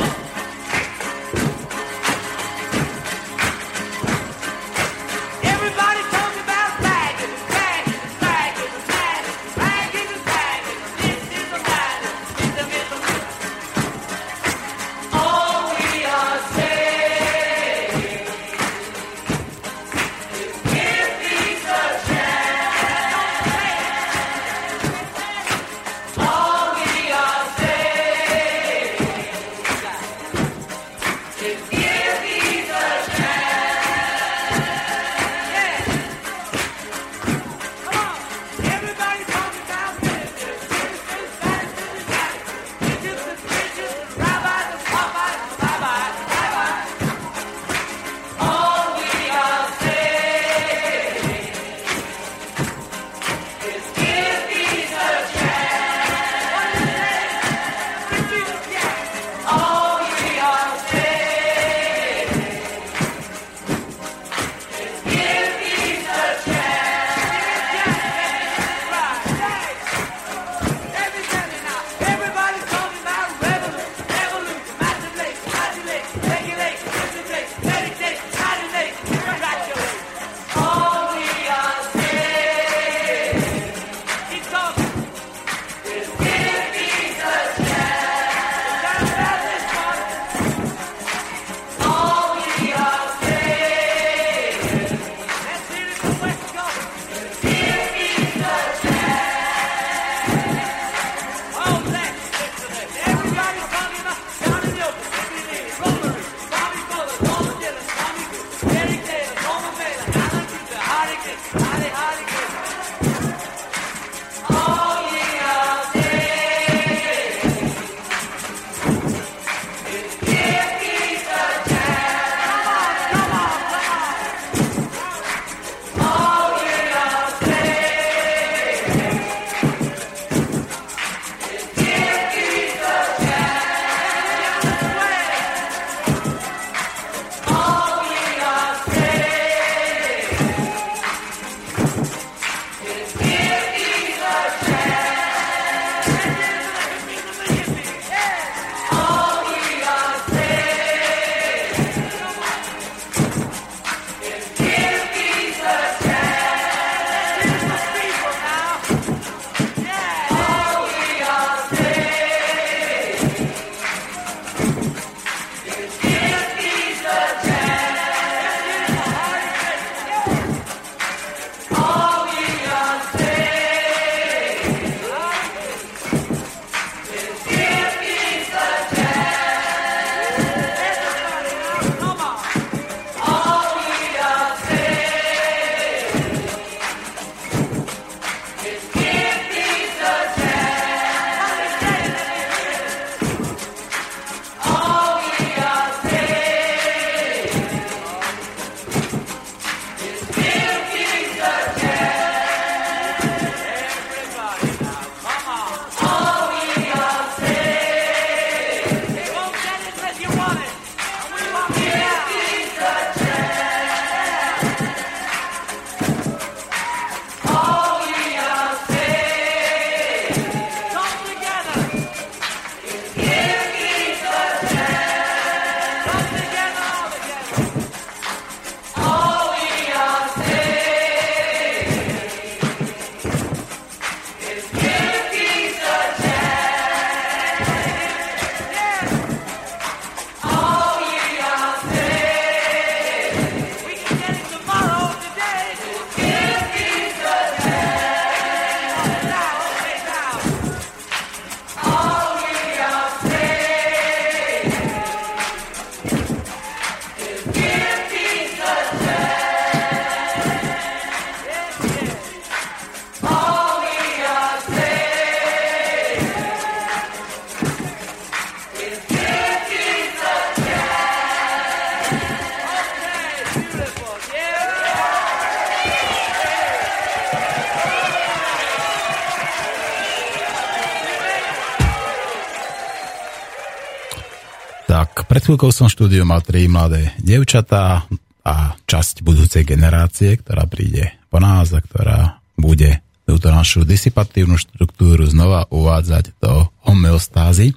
Pred chvíľkou som štúdiu mal tri mladé devčatá a časť budúcej generácie, ktorá príde po nás a ktorá bude túto našu disipatívnu štruktúru znova uvádzať do homeostázy.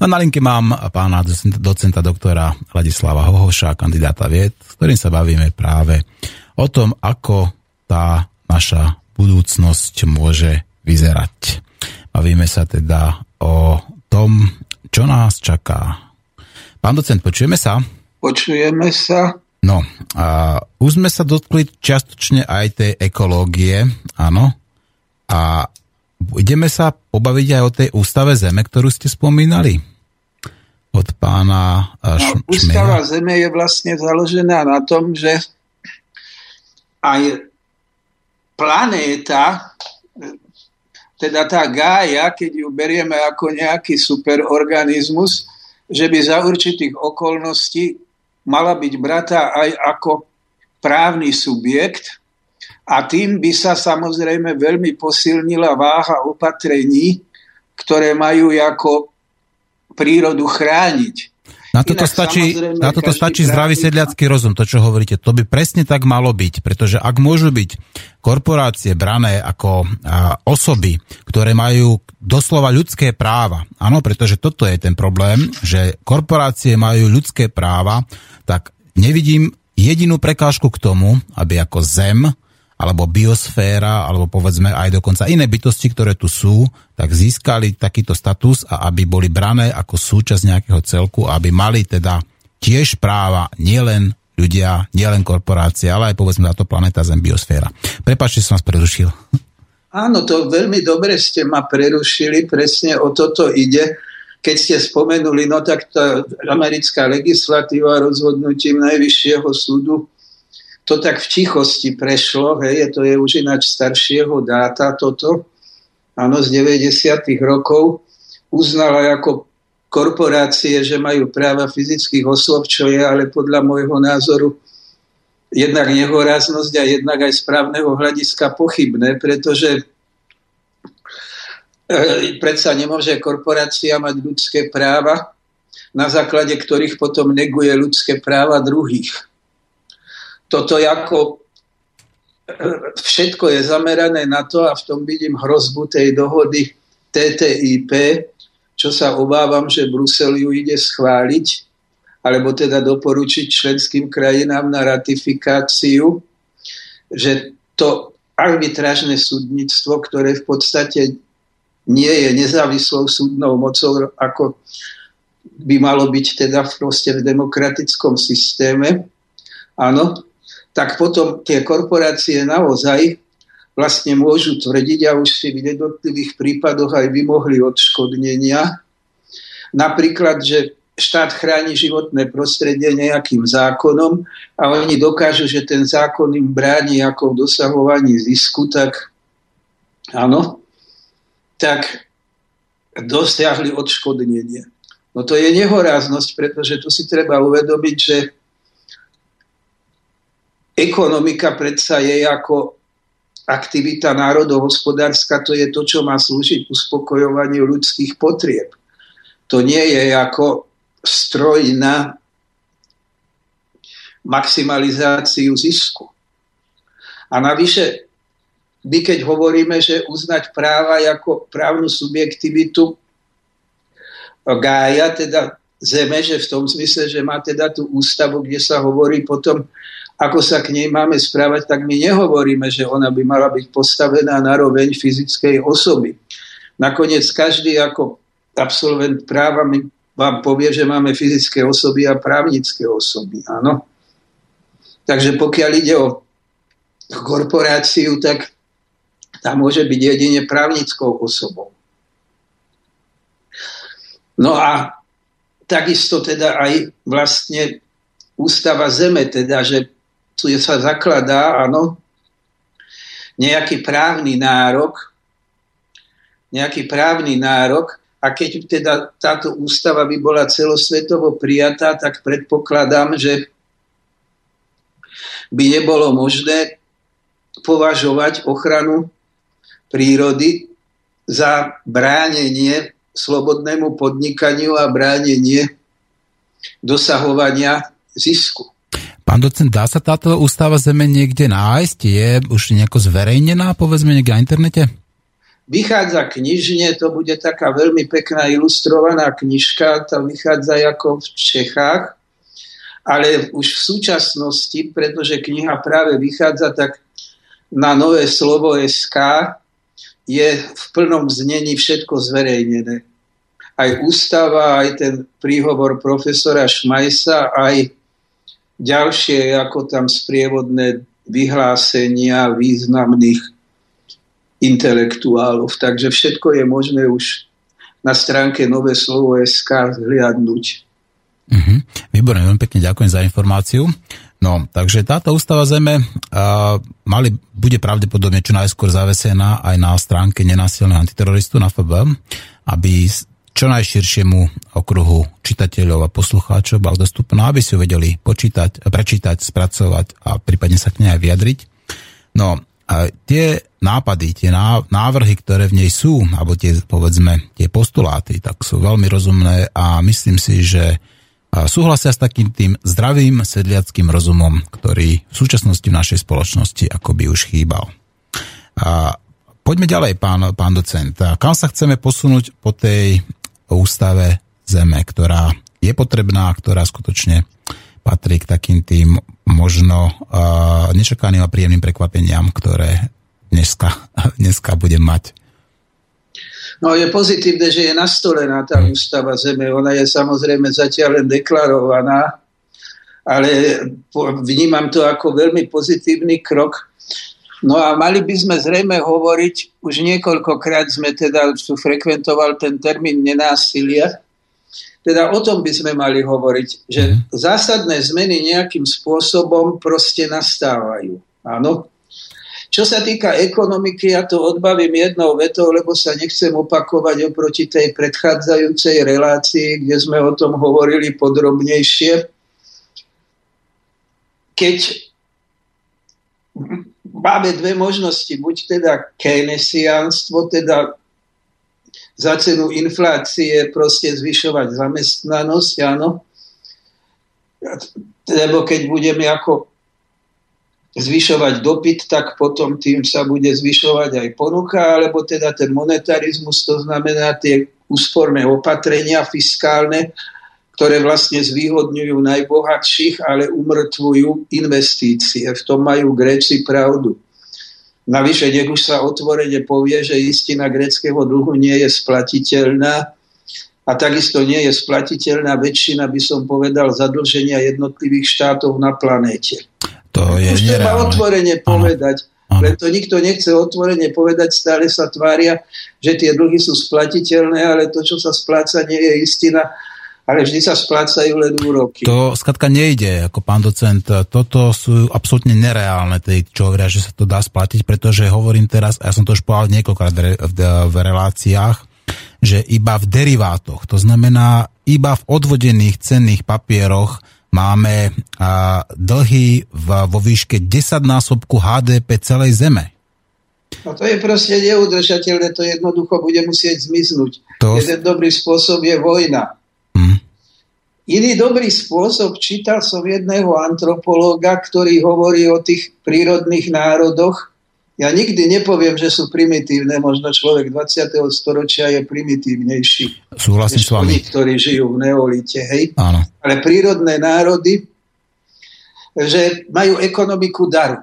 No na linke mám pána docenta, docenta doktora Ladislava Hohoša, kandidáta vied, s ktorým sa bavíme práve o tom, ako tá naša budúcnosť môže vyzerať. Bavíme sa teda o tom, čo nás čaká. Pán docent, počujeme sa? Počujeme sa. No, a už sme sa dotkli čiastočne aj tej ekológie, áno. A ideme sa pobaviť aj o tej ústave Zeme, ktorú ste spomínali. Od pána Š- no, Ústava Zeme je vlastne založená na tom, že aj planéta teda tá Gája, keď ju berieme ako nejaký superorganizmus, že by za určitých okolností mala byť brata aj ako právny subjekt a tým by sa samozrejme veľmi posilnila váha opatrení, ktoré majú ako prírodu chrániť. Na toto, stačí, na toto stačí zdravý sedliacký rozum, to čo hovoríte. To by presne tak malo byť, pretože ak môžu byť korporácie brané ako a, osoby, ktoré majú doslova ľudské práva, áno, pretože toto je ten problém, že korporácie majú ľudské práva, tak nevidím jedinú prekážku k tomu, aby ako zem alebo biosféra, alebo povedzme aj dokonca iné bytosti, ktoré tu sú, tak získali takýto status a aby boli brané ako súčasť nejakého celku, aby mali teda tiež práva nielen ľudia, nielen korporácie, ale aj povedzme táto planéta Zem, biosféra. Prepačte, som vás prerušil. Áno, to veľmi dobre ste ma prerušili, presne o toto ide. Keď ste spomenuli, no tak tá americká legislatíva rozhodnutím Najvyššieho súdu to tak v tichosti prešlo, hej, to je už ináč staršieho dáta toto, áno, z 90. rokov, uznala ako korporácie, že majú práva fyzických osôb, čo je ale podľa môjho názoru jednak nehoraznosť a jednak aj správneho hľadiska pochybné, pretože e, predsa nemôže korporácia mať ľudské práva, na základe ktorých potom neguje ľudské práva druhých toto ako e, všetko je zamerané na to a v tom vidím hrozbu tej dohody TTIP, čo sa obávam, že Brusel ju ide schváliť, alebo teda doporučiť členským krajinám na ratifikáciu, že to arbitrážne súdnictvo, ktoré v podstate nie je nezávislou súdnou mocou, ako by malo byť teda proste v demokratickom systéme, áno, tak potom tie korporácie naozaj vlastne môžu tvrdiť a už si v jednotlivých prípadoch aj vymohli odškodnenia. Napríklad, že štát chráni životné prostredie nejakým zákonom a oni dokážu, že ten zákon im bráni ako v dosahovaní zisku, tak áno, tak dosiahli odškodnenie. No to je nehoráznosť, pretože tu si treba uvedomiť, že Ekonomika predsa je ako aktivita národohospodárska, to je to, čo má slúžiť uspokojovaniu ľudských potrieb. To nie je ako stroj na maximalizáciu zisku. A navyše, my keď hovoríme, že uznať práva ako právnu subjektivitu Gája, teda zeme, že v tom zmysle, že má teda tú ústavu, kde sa hovorí potom ako sa k nej máme správať, tak my nehovoríme, že ona by mala byť postavená na roveň fyzickej osoby. Nakoniec každý ako absolvent práva mi vám povie, že máme fyzické osoby a právnické osoby. Áno. Takže pokiaľ ide o korporáciu, tak tá môže byť jedine právnickou osobou. No a takisto teda aj vlastne ústava zeme, teda, že tu sa zakladá, áno, nejaký právny nárok, nejaký právny nárok a keď teda táto ústava by bola celosvetovo prijatá, tak predpokladám, že by nebolo možné považovať ochranu prírody za bránenie slobodnému podnikaniu a bránenie dosahovania zisku. Pán docent, dá sa táto ústava Zeme niekde nájsť? Je už nejako zverejnená, povedzme, niekde na internete? Vychádza knižne, to bude taká veľmi pekná ilustrovaná knižka, to vychádza ako v Čechách, ale už v súčasnosti, pretože kniha práve vychádza tak na nové slovo SK, je v plnom znení všetko zverejnené. Aj ústava, aj ten príhovor profesora Šmajsa, aj ďalšie ako tam sprievodné vyhlásenia významných intelektuálov. Takže všetko je možné už na stránke Nové slovo SK zhliadnúť. Uh-huh. Výborne, veľmi pekne ďakujem za informáciu. No, takže táto ústava Zeme uh, mali, bude pravdepodobne čo najskôr zavesená aj na stránke nenásilného antiteroristu na FB, aby čo najširšiemu okruhu čitateľov a poslucháčov bola dostupná, aby si ju vedeli počítať, prečítať, spracovať a prípadne sa k nej aj vyjadriť. No, a tie nápady, tie návrhy, ktoré v nej sú, alebo tie, povedzme, tie postuláty, tak sú veľmi rozumné a myslím si, že súhlasia s takým tým zdravým sedliackým rozumom, ktorý v súčasnosti v našej spoločnosti akoby už chýbal. A poďme ďalej, pán, pán docent. Kam sa chceme posunúť po tej ústave Zeme, ktorá je potrebná, ktorá skutočne patrí k takým tým možno uh, nečakaným a príjemným prekvapeniam, ktoré dneska, dneska budem mať. No je pozitívne, že je nastolená tá ústava Zeme. Ona je samozrejme zatiaľ len deklarovaná, ale vnímam to ako veľmi pozitívny krok No a mali by sme zrejme hovoriť, už niekoľkokrát sme teda tu frekventoval ten termín nenásilia, teda o tom by sme mali hovoriť, že mm. zásadné zmeny nejakým spôsobom proste nastávajú. Áno. Čo sa týka ekonomiky, ja to odbavím jednou vetou, lebo sa nechcem opakovať oproti tej predchádzajúcej relácii, kde sme o tom hovorili podrobnejšie. Keď máme dve možnosti. Buď teda keynesianstvo, teda za cenu inflácie proste zvyšovať zamestnanosť, áno. Lebo keď budeme ako zvyšovať dopyt, tak potom tým sa bude zvyšovať aj ponuka, alebo teda ten monetarizmus, to znamená tie úsporné opatrenia fiskálne, ktoré vlastne zvýhodňujú najbohatších, ale umrtvujú investície. V tom majú Gréci pravdu. Navyše, nech už sa otvorene povie, že istina greckého dlhu nie je splatiteľná a takisto nie je splatiteľná väčšina, by som povedal, zadlženia jednotlivých štátov na planéte. To je už treba otvorene povedať. Ano. Preto nikto nechce otvorene povedať, stále sa tvária, že tie dlhy sú splatiteľné, ale to, čo sa spláca, nie je istina ale vždy sa splácajú len úroky. To skratka nejde, ako pán docent. Toto sú absolútne nereálne, tí, čo hovoria, že sa to dá splatiť, pretože hovorím teraz, a ja som to už povedal niekoľkokrát v, reláciách, že iba v derivátoch, to znamená iba v odvodených cenných papieroch máme dlhy v, vo výške 10 násobku HDP celej zeme. No to je proste neudržateľné, to jednoducho bude musieť zmiznúť. To... Jeden dobrý spôsob je vojna. Iný dobrý spôsob, čítal som jedného antropológa, ktorý hovorí o tých prírodných národoch. Ja nikdy nepoviem, že sú primitívne, možno človek 20. storočia je primitívnejší. Súhlasím s vami. ktorí žijú v neolite, hej? Áno. Ale prírodné národy, že majú ekonomiku daru.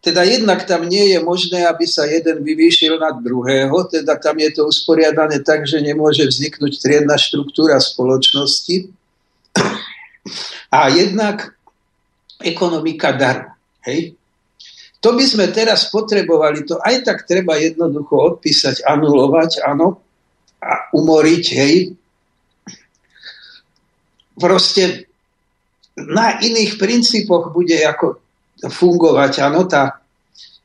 Teda jednak tam nie je možné, aby sa jeden vyvýšil nad druhého, teda tam je to usporiadané tak, že nemôže vzniknúť triedna štruktúra spoločnosti. A jednak ekonomika daru. Hej? To by sme teraz potrebovali, to aj tak treba jednoducho odpísať, anulovať, áno, a umoriť, hej. Proste na iných princípoch bude ako fungovať, áno, tá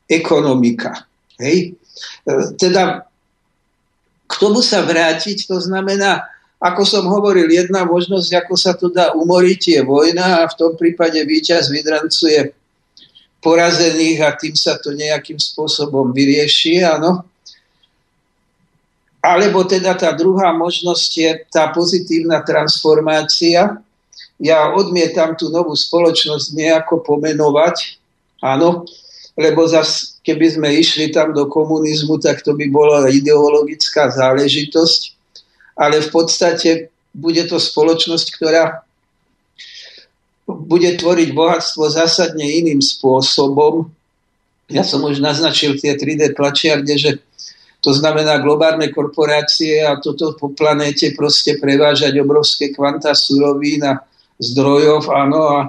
ekonomika. Hej. E, teda k tomu sa vrátiť, to znamená, ako som hovoril, jedna možnosť, ako sa to dá umoriť, je vojna a v tom prípade víťaz vydrancuje porazených a tým sa to nejakým spôsobom vyrieši, áno. Alebo teda tá druhá možnosť je tá pozitívna transformácia, ja odmietam tú novú spoločnosť nejako pomenovať, áno, lebo zas, keby sme išli tam do komunizmu, tak to by bola ideologická záležitosť, ale v podstate bude to spoločnosť, ktorá bude tvoriť bohatstvo zásadne iným spôsobom. Ja som už naznačil tie 3D tlačiarne, že to znamená globálne korporácie a toto po planéte proste prevážať obrovské kvanta surovín a zdrojov, áno, a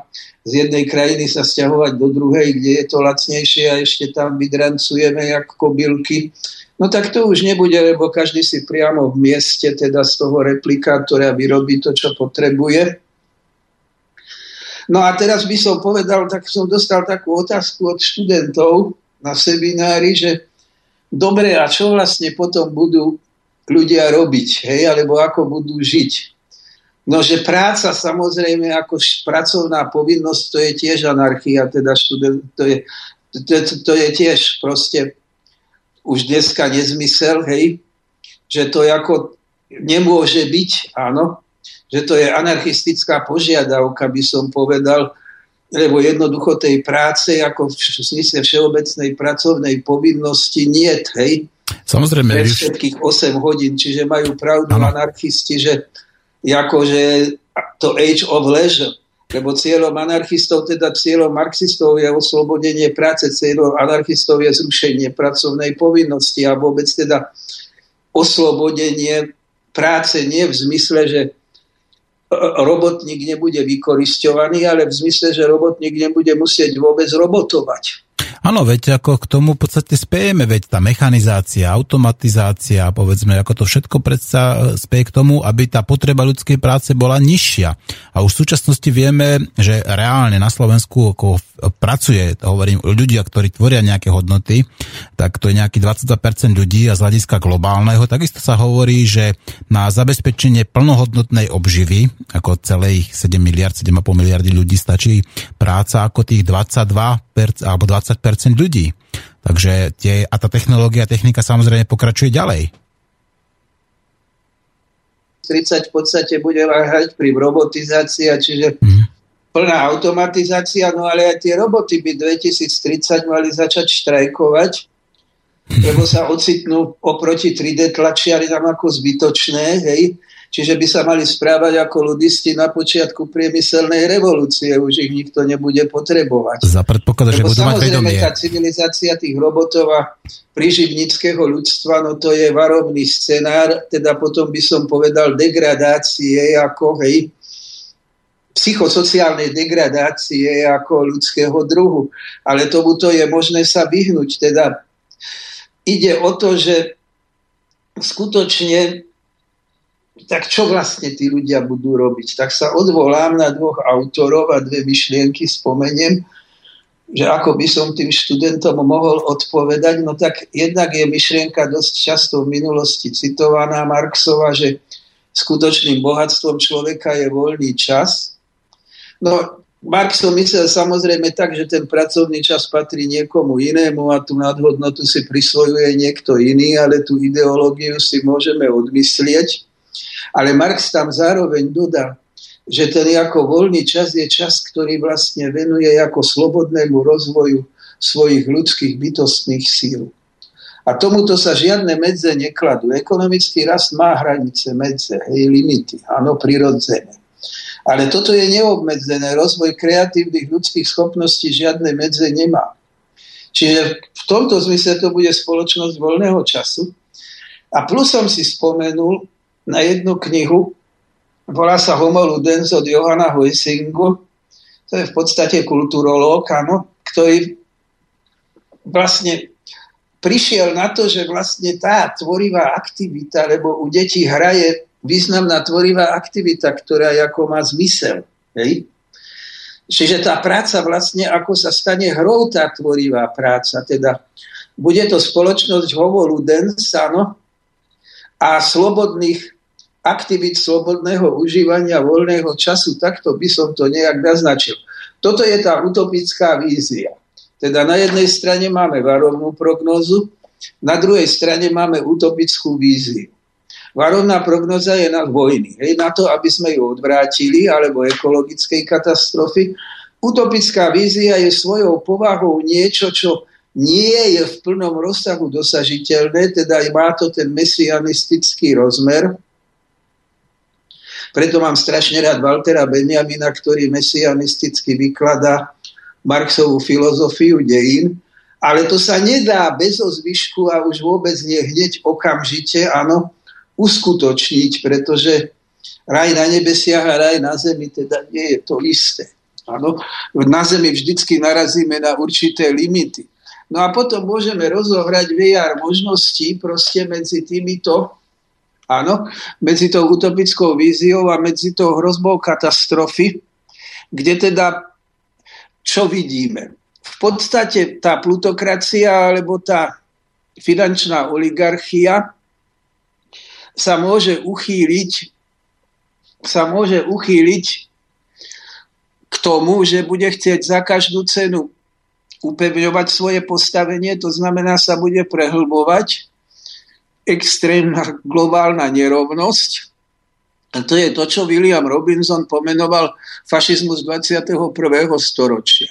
z jednej krajiny sa stiahovať do druhej, kde je to lacnejšie a ešte tam vydrancujeme jak kobylky. No tak to už nebude, lebo každý si priamo v mieste, teda z toho replikátora vyrobí to, čo potrebuje. No a teraz by som povedal, tak som dostal takú otázku od študentov na seminári, že dobre, a čo vlastne potom budú ľudia robiť, hej, alebo ako budú žiť. No, že práca samozrejme ako pracovná povinnosť, to je tiež anarchia, teda študent, to je, to, to, to je tiež proste už dneska nezmysel, hej, že to ako nemôže byť, áno, že to je anarchistická požiadavka, by som povedal, lebo jednoducho tej práce ako v smysle všeobecnej pracovnej povinnosti nie, hej. Samozrejme. Pre všetkých 8 hodín, čiže majú pravdu ano. anarchisti, že akože to age of leisure, lebo cieľom anarchistov, teda cieľom marxistov je oslobodenie práce, cieľom anarchistov je zrušenie pracovnej povinnosti a vôbec teda oslobodenie práce nie v zmysle, že robotník nebude vykoristovaný, ale v zmysle, že robotník nebude musieť vôbec robotovať. Áno, veď ako k tomu v podstate spejeme, veď tá mechanizácia, automatizácia, povedzme, ako to všetko predsa e, speje k tomu, aby tá potreba ľudskej práce bola nižšia. A už v súčasnosti vieme, že reálne na Slovensku ako pracuje, hovorím, ľudia, ktorí tvoria nejaké hodnoty, tak to je nejaký 22% ľudí a z hľadiska globálneho. Takisto sa hovorí, že na zabezpečenie plnohodnotnej obživy, ako celých 7 miliard, 7,5 miliardy ľudí stačí práca ako tých 22% alebo 20% ľudí. Takže tie, a tá technológia, technika samozrejme pokračuje ďalej. 30 v podstate bude hrať pri robotizácii, čiže mm. plná automatizácia, no ale aj tie roboty by 2030 mali začať štrajkovať, lebo sa ocitnú oproti 3D tlačiari tam ako zbytočné, hej, Čiže by sa mali správať ako ľudisti na počiatku priemyselnej revolúcie. Už ich nikto nebude potrebovať. Za predpoklad, že budú mať vedomie. tá civilizácia tých robotov a príživnického ľudstva, no to je varovný scenár, teda potom by som povedal degradácie ako, hej, psychosociálnej degradácie ako ľudského druhu. Ale tomuto je možné sa vyhnúť. Teda ide o to, že skutočne tak čo vlastne tí ľudia budú robiť? Tak sa odvolám na dvoch autorov a dve myšlienky spomeniem, že ako by som tým študentom mohol odpovedať. No tak jednak je myšlienka dosť často v minulosti citovaná Marxova, že skutočným bohatstvom človeka je voľný čas. No Marx to myslel samozrejme tak, že ten pracovný čas patrí niekomu inému a tú nadhodnotu si prisvojuje niekto iný, ale tú ideológiu si môžeme odmyslieť. Ale Marx tam zároveň dodá, že ten ako voľný čas je čas, ktorý vlastne venuje ako slobodnému rozvoju svojich ľudských bytostných síl. A tomuto sa žiadne medze nekladú. Ekonomický rast má hranice, medze, hej, limity, áno, prirodzené. Ale toto je neobmedzené. Rozvoj kreatívnych ľudských schopností žiadne medze nemá. Čiže v tomto zmysle to bude spoločnosť voľného času. A plus som si spomenul, na jednu knihu, volá sa Homo Ludens od Johana Hoisingu, to je v podstate kulturológ, áno, ktorý vlastne prišiel na to, že vlastne tá tvorivá aktivita, lebo u detí hraje významná tvorivá aktivita, ktorá ako má zmysel. Hej? Čiže tá práca vlastne ako sa stane hrou tá tvorivá práca. Teda bude to spoločnosť homo ludens, áno, a slobodných aktivít slobodného užívania voľného času, takto by som to nejak naznačil. Toto je tá utopická vízia. Teda na jednej strane máme varovnú prognózu, na druhej strane máme utopickú víziu. Varovná prognoza je na vojny. Hej, na to, aby sme ju odvrátili, alebo ekologickej katastrofy. Utopická vízia je svojou povahou niečo, čo nie je v plnom rozsahu dosažiteľné, teda má to ten mesianistický rozmer. Preto mám strašne rád Waltera Benjamina, ktorý mesianisticky vykladá Marxovú filozofiu dejín, ale to sa nedá bez ozvyšku a už vôbec nie hneď okamžite, áno, uskutočniť, pretože raj na nebesiach a raj na zemi teda nie je to isté. Áno, na zemi vždycky narazíme na určité limity. No a potom môžeme rozohrať VR možností proste medzi týmito, áno, medzi tou utopickou víziou a medzi tou hrozbou katastrofy, kde teda čo vidíme? V podstate tá plutokracia alebo tá finančná oligarchia sa môže uchýliť sa môže uchýliť k tomu, že bude chcieť za každú cenu upevňovať svoje postavenie, to znamená sa bude prehlbovať extrémna globálna nerovnosť. A to je to, čo William Robinson pomenoval fašizmus 21. storočia.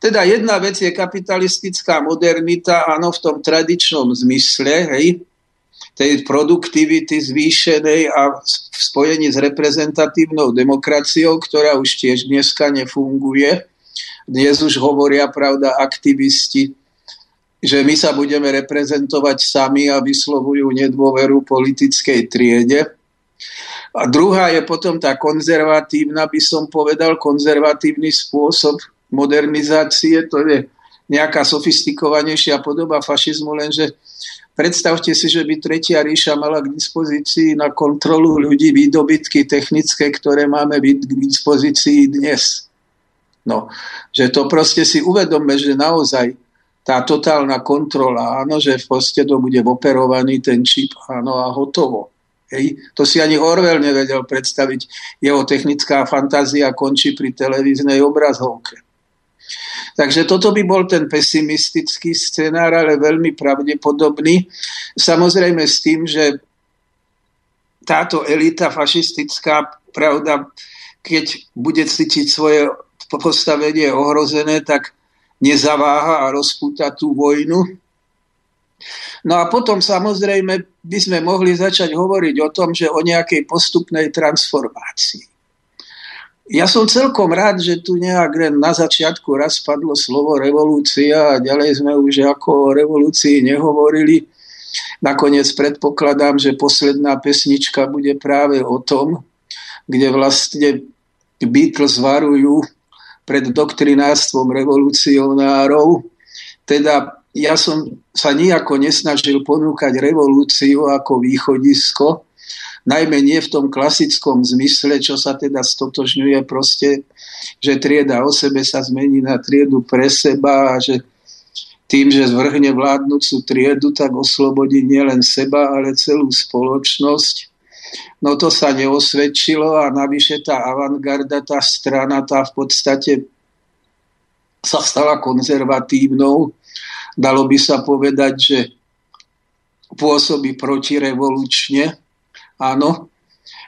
Teda jedna vec je kapitalistická modernita, áno, v tom tradičnom zmysle, hej, tej produktivity zvýšenej a v spojení s reprezentatívnou demokraciou, ktorá už tiež dneska nefunguje. Dnes už hovoria, pravda, aktivisti, že my sa budeme reprezentovať sami a vyslovujú nedôveru politickej triede. A druhá je potom tá konzervatívna, by som povedal, konzervatívny spôsob modernizácie, to je nejaká sofistikovanejšia podoba fašizmu, lenže Predstavte si, že by Tretia ríša mala k dispozícii na kontrolu ľudí výdobytky technické, ktoré máme k dispozícii dnes. No, že to proste si uvedome, že naozaj tá totálna kontrola, áno, že v poste to bude operovaný ten čip, áno, a hotovo. Hej. To si ani Orwell nevedel predstaviť. Jeho technická fantázia končí pri televíznej obrazovke. Takže toto by bol ten pesimistický scenár, ale veľmi pravdepodobný. Samozrejme s tým, že táto elita fašistická, pravda, keď bude cítiť svoje postavenie ohrozené, tak nezaváha a rozpúta tú vojnu. No a potom samozrejme by sme mohli začať hovoriť o tom, že o nejakej postupnej transformácii. Ja som celkom rád, že tu nejak len na začiatku raz padlo slovo revolúcia a ďalej sme už ako o revolúcii nehovorili. Nakoniec predpokladám, že posledná pesnička bude práve o tom, kde vlastne Beatles varujú pred doktrinárstvom revolucionárov. Teda ja som sa nijako nesnažil ponúkať revolúciu ako východisko, najmä nie v tom klasickom zmysle, čo sa teda stotožňuje proste, že trieda o sebe sa zmení na triedu pre seba a že tým, že zvrhne vládnúcu triedu, tak oslobodí nielen seba, ale celú spoločnosť. No to sa neosvedčilo a navyše tá avantgarda, tá strana, tá v podstate sa stala konzervatívnou. Dalo by sa povedať, že pôsobí protirevolučne, Áno,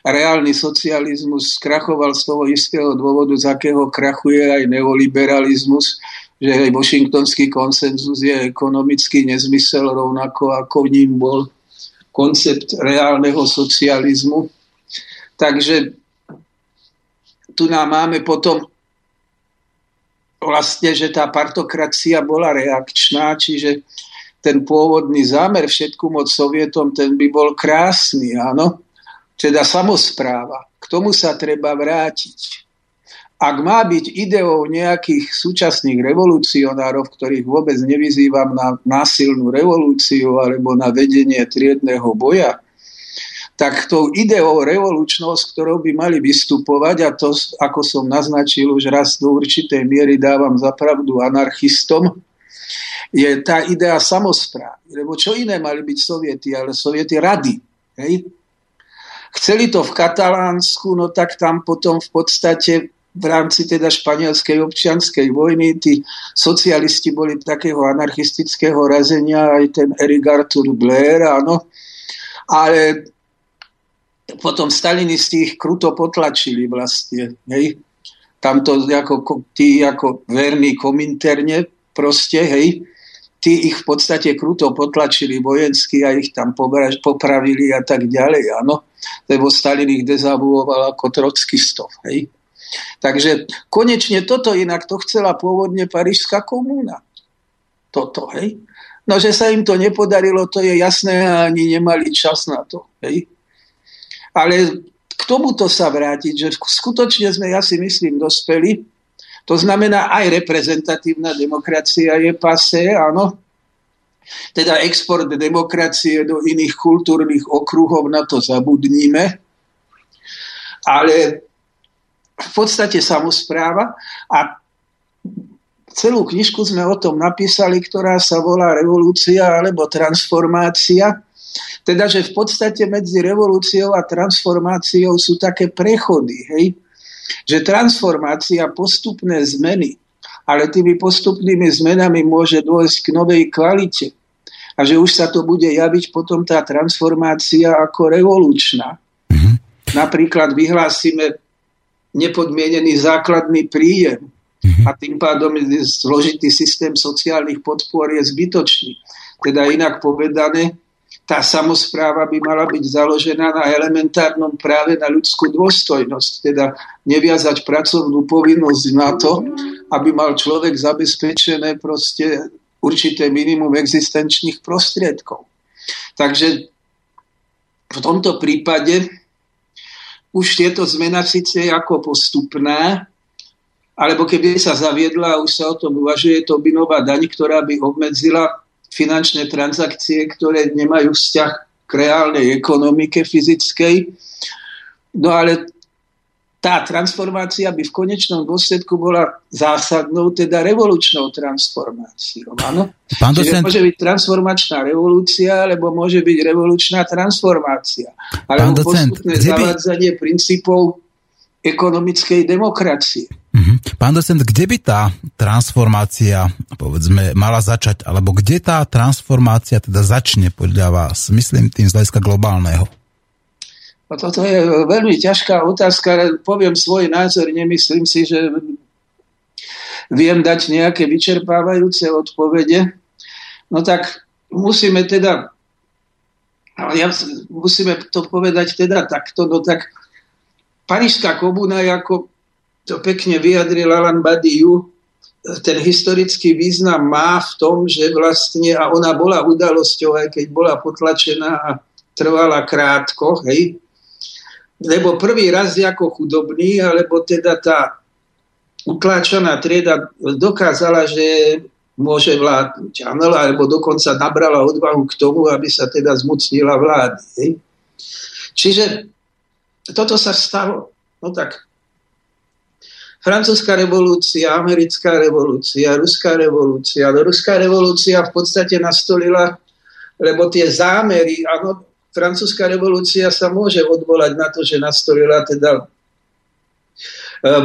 reálny socializmus krachoval z toho istého dôvodu, z akého krachuje aj neoliberalizmus, že aj washingtonský konsenzus je ekonomický nezmysel rovnako ako ním bol koncept reálneho socializmu. Takže tu nám máme potom vlastne, že tá partokracia bola reakčná, čiže ten pôvodný zámer všetku moc Sovietom, ten by bol krásny, áno. Teda samozpráva. K tomu sa treba vrátiť. Ak má byť ideou nejakých súčasných revolucionárov, ktorých vôbec nevyzývam na násilnú revolúciu alebo na vedenie triedného boja, tak tou ideou revolučnou, s ktorou by mali vystupovať, a to, ako som naznačil, už raz do určitej miery dávam zapravdu anarchistom, je tá idea samozprávy. Lebo čo iné mali byť soviety, ale soviety rady. Hej? Chceli to v Katalánsku, no tak tam potom v podstate v rámci teda španielskej občianskej vojny tí socialisti boli takého anarchistického razenia, aj ten Eric Arthur Blair, áno. Ale potom stalinisti ich kruto potlačili vlastne. Hej. Tamto ako, tí ako verní kominterne proste, hej, tí ich v podstate kruto potlačili vojensky a ich tam popravili a tak ďalej, áno. Lebo Stalin ich dezavuoval ako trockistov, hej. Takže konečne toto inak to chcela pôvodne Parížská komúna. Toto, hej. No, že sa im to nepodarilo, to je jasné a ani nemali čas na to. Hej. Ale k tomuto sa vrátiť, že skutočne sme, ja si myslím, dospeli. To znamená, aj reprezentatívna demokracia je pase, áno. Teda export demokracie do iných kultúrnych okruhov, na to zabudníme. Ale v podstate samozpráva a celú knižku sme o tom napísali, ktorá sa volá Revolúcia alebo transformácia. Teda, že v podstate medzi revolúciou a transformáciou sú také prechody. Hej? Že transformácia, postupné zmeny, ale tými postupnými zmenami môže dôjsť k novej kvalite. A že už sa to bude javiť potom tá transformácia ako revolučná. Mm-hmm. Napríklad vyhlásime nepodmienený základný príjem a tým pádom zložitý systém sociálnych podpor je zbytočný. Teda inak povedané, tá samozpráva by mala byť založená na elementárnom práve na ľudskú dôstojnosť, teda neviazať pracovnú povinnosť na to, aby mal človek zabezpečené proste určité minimum existenčných prostriedkov. Takže v tomto prípade už tieto zmena síce ako postupná, alebo keby sa zaviedla, už sa o tom uvažuje, to by nová daň, ktorá by obmedzila finančné transakcie, ktoré nemajú vzťah k reálnej ekonomike fyzickej. No ale tá transformácia by v konečnom dôsledku bola zásadnou, teda revolučnou transformáciou. Áno? Pán docent... Čiže môže byť transformačná revolúcia, alebo môže byť revolučná transformácia. Alebo postupné zavádzanie by... princípov ekonomickej demokracie. Uh-huh. Pán docent, kde by tá transformácia, povedzme, mala začať? Alebo kde tá transformácia teda začne podľa vás? Myslím tým z hľadiska globálneho. No toto je veľmi ťažká otázka, poviem svoj názor. Nemyslím si, že viem dať nejaké vyčerpávajúce odpovede. No tak musíme teda, ja, musíme to povedať teda takto, no tak Parížská komuna, ako to pekne vyjadril Alan Badiou, ten historický význam má v tom, že vlastne, a ona bola udalosťou, aj keď bola potlačená a trvala krátko, hej, lebo prvý raz ako chudobný, alebo teda tá utláčaná trieda dokázala, že môže vládnuť, áno, alebo dokonca nabrala odvahu k tomu, aby sa teda zmocnila vlády. Čiže toto sa stalo. No tak, francúzska revolúcia, americká revolúcia, ruská revolúcia. No, ruská revolúcia v podstate nastolila, lebo tie zámery, áno, francúzska revolúcia sa môže odvolať na to, že nastolila teda e,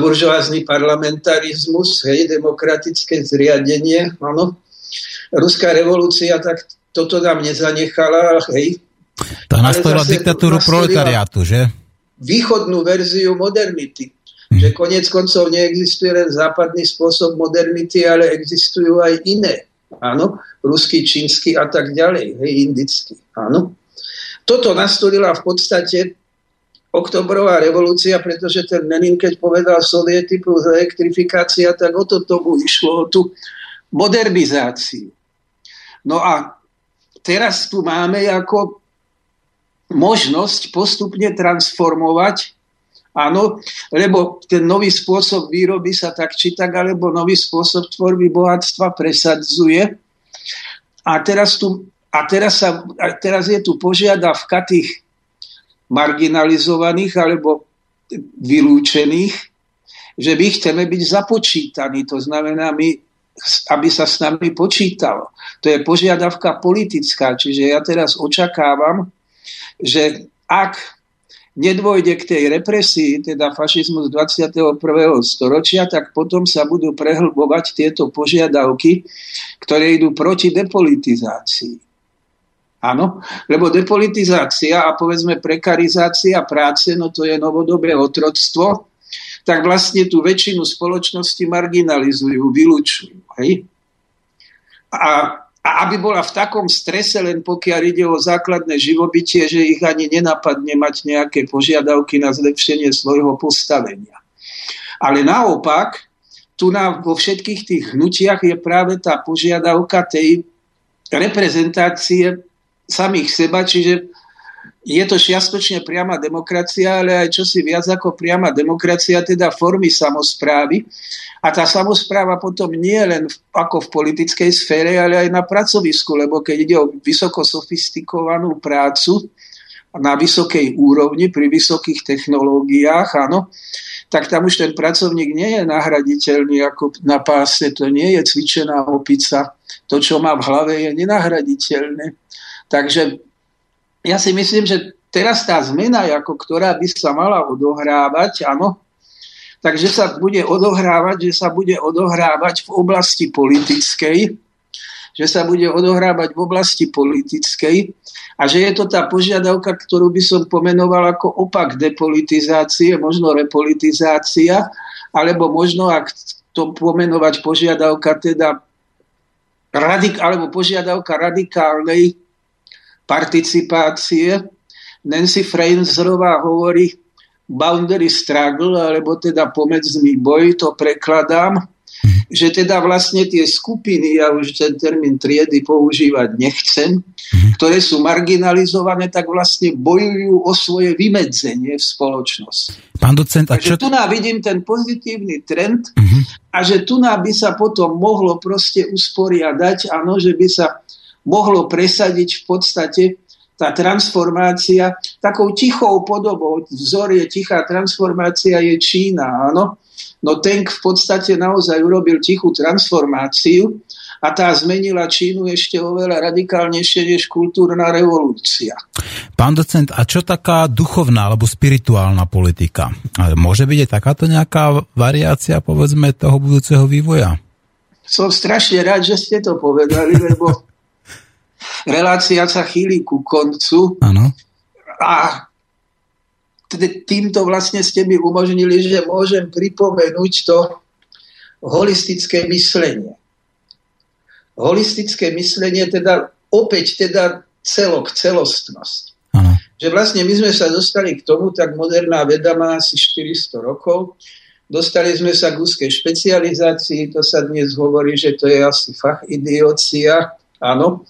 buržoázny parlamentarizmus, hej, demokratické zriadenie, áno. Ruská revolúcia tak toto nám nezanechala, hej. Tá nastolila diktatúru proletariátu, že? východnú verziu modernity. Hmm. Že konec koncov neexistuje len západný spôsob modernity, ale existujú aj iné. Áno, ruský, čínsky a tak ďalej, hej, indický. Áno. Toto nastolila v podstate oktobrová revolúcia, pretože ten Lenin, keď povedal soviety plus elektrifikácia, tak o to tomu išlo, o tú modernizáciu. No a teraz tu máme ako možnosť postupne transformovať Áno, lebo ten nový spôsob výroby sa tak či tak, alebo nový spôsob tvorby bohatstva presadzuje. A teraz, tu, a teraz, sa, a teraz je tu požiadavka tých marginalizovaných alebo vylúčených, že my chceme byť započítaní. To znamená, my, aby sa s nami počítalo. To je požiadavka politická. Čiže ja teraz očakávam, že ak nedôjde k tej represii, teda fašizmus 21. storočia, tak potom sa budú prehlbovať tieto požiadavky, ktoré idú proti depolitizácii. Áno, lebo depolitizácia a povedzme prekarizácia práce, no to je novodobé otroctvo, tak vlastne tú väčšinu spoločnosti marginalizujú, vylúčujú. Hej? A, a aby bola v takom strese, len pokiaľ ide o základné živobytie, že ich ani nenapadne mať nejaké požiadavky na zlepšenie svojho postavenia. Ale naopak, tu na, vo všetkých tých hnutiach je práve tá požiadavka tej reprezentácie samých seba, čiže je to šiastočne priama demokracia, ale aj čosi viac ako priama demokracia, teda formy samozprávy. A tá samozpráva potom nie len ako v politickej sfére, ale aj na pracovisku, lebo keď ide o vysoko sofistikovanú prácu na vysokej úrovni, pri vysokých technológiách, áno, tak tam už ten pracovník nie je nahraditeľný ako na páse, to nie je cvičená opica. To, čo má v hlave, je nenahraditeľné. Takže ja si myslím, že teraz tá zmena, ako ktorá by sa mala odohrávať, áno, takže sa bude odohrávať, že sa bude odohrávať v oblasti politickej, že sa bude odohrávať v oblasti politickej a že je to tá požiadavka, ktorú by som pomenoval ako opak depolitizácie, možno repolitizácia, alebo možno, ak to pomenovať požiadavka teda radik, alebo požiadavka radikálnej participácie. Nancy Fraserová hovorí boundary struggle, alebo teda pomedzný boj, to prekladám, že teda vlastne tie skupiny, ja už ten termín triedy používať nechcem, ktoré sú marginalizované, tak vlastne bojujú o svoje vymedzenie v spoločnosti. Pán docent, a čo... tu nám vidím ten pozitívny trend uh-huh. a že tu nám by sa potom mohlo proste usporiadať, áno, že by sa mohlo presadiť v podstate tá transformácia takou tichou podobou. Vzor je tichá transformácia, je Čína, áno. No ten v podstate naozaj urobil tichú transformáciu a tá zmenila Čínu ešte oveľa radikálnejšie než kultúrna revolúcia. Pán docent, a čo taká duchovná alebo spirituálna politika? Môže byť aj takáto nejaká variácia, povedzme, toho budúceho vývoja? Som strašne rád, že ste to povedali, lebo relácia sa chýli ku koncu. Ano. A týmto vlastne ste mi umožnili, že môžem pripomenúť to holistické myslenie. Holistické myslenie teda opäť teda celok, celostnosť. Ano. Že vlastne my sme sa dostali k tomu, tak moderná veda má asi 400 rokov, Dostali sme sa k úzkej špecializácii, to sa dnes hovorí, že to je asi fach idiocia, áno.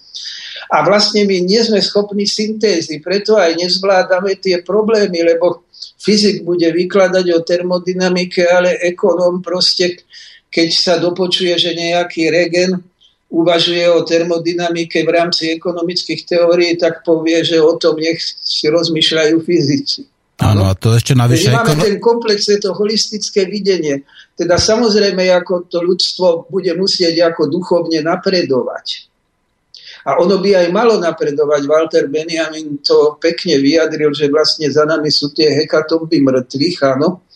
A vlastne my nie sme schopní syntézy, preto aj nezvládame tie problémy, lebo fyzik bude vykladať o termodynamike, ale ekonóm proste, keď sa dopočuje, že nejaký regen uvažuje o termodynamike v rámci ekonomických teórií, tak povie, že o tom nech si rozmýšľajú fyzici. Áno, a to ešte navyše... máme ekono... ten komplex, to holistické videnie. Teda samozrejme, ako to ľudstvo bude musieť ako duchovne napredovať. A ono by aj malo napredovať. Walter Benjamin to pekne vyjadril, že vlastne za nami sú tie hekatomby mŕtvych, áno.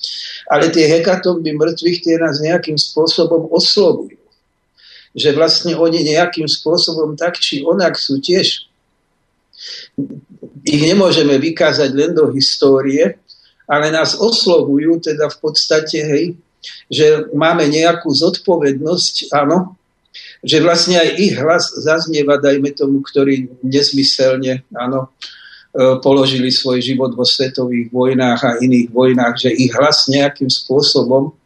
Ale tie hekatomby mŕtvych tie nás nejakým spôsobom oslovujú. Že vlastne oni nejakým spôsobom tak či onak sú tiež ich nemôžeme vykázať len do histórie, ale nás oslovujú teda v podstate, hej, že máme nejakú zodpovednosť, áno, že vlastne aj ich hlas zaznieva, dajme tomu, ktorí nezmyselne áno, e, položili svoj život vo svetových vojnách a iných vojnách, že ich hlas nejakým spôsobom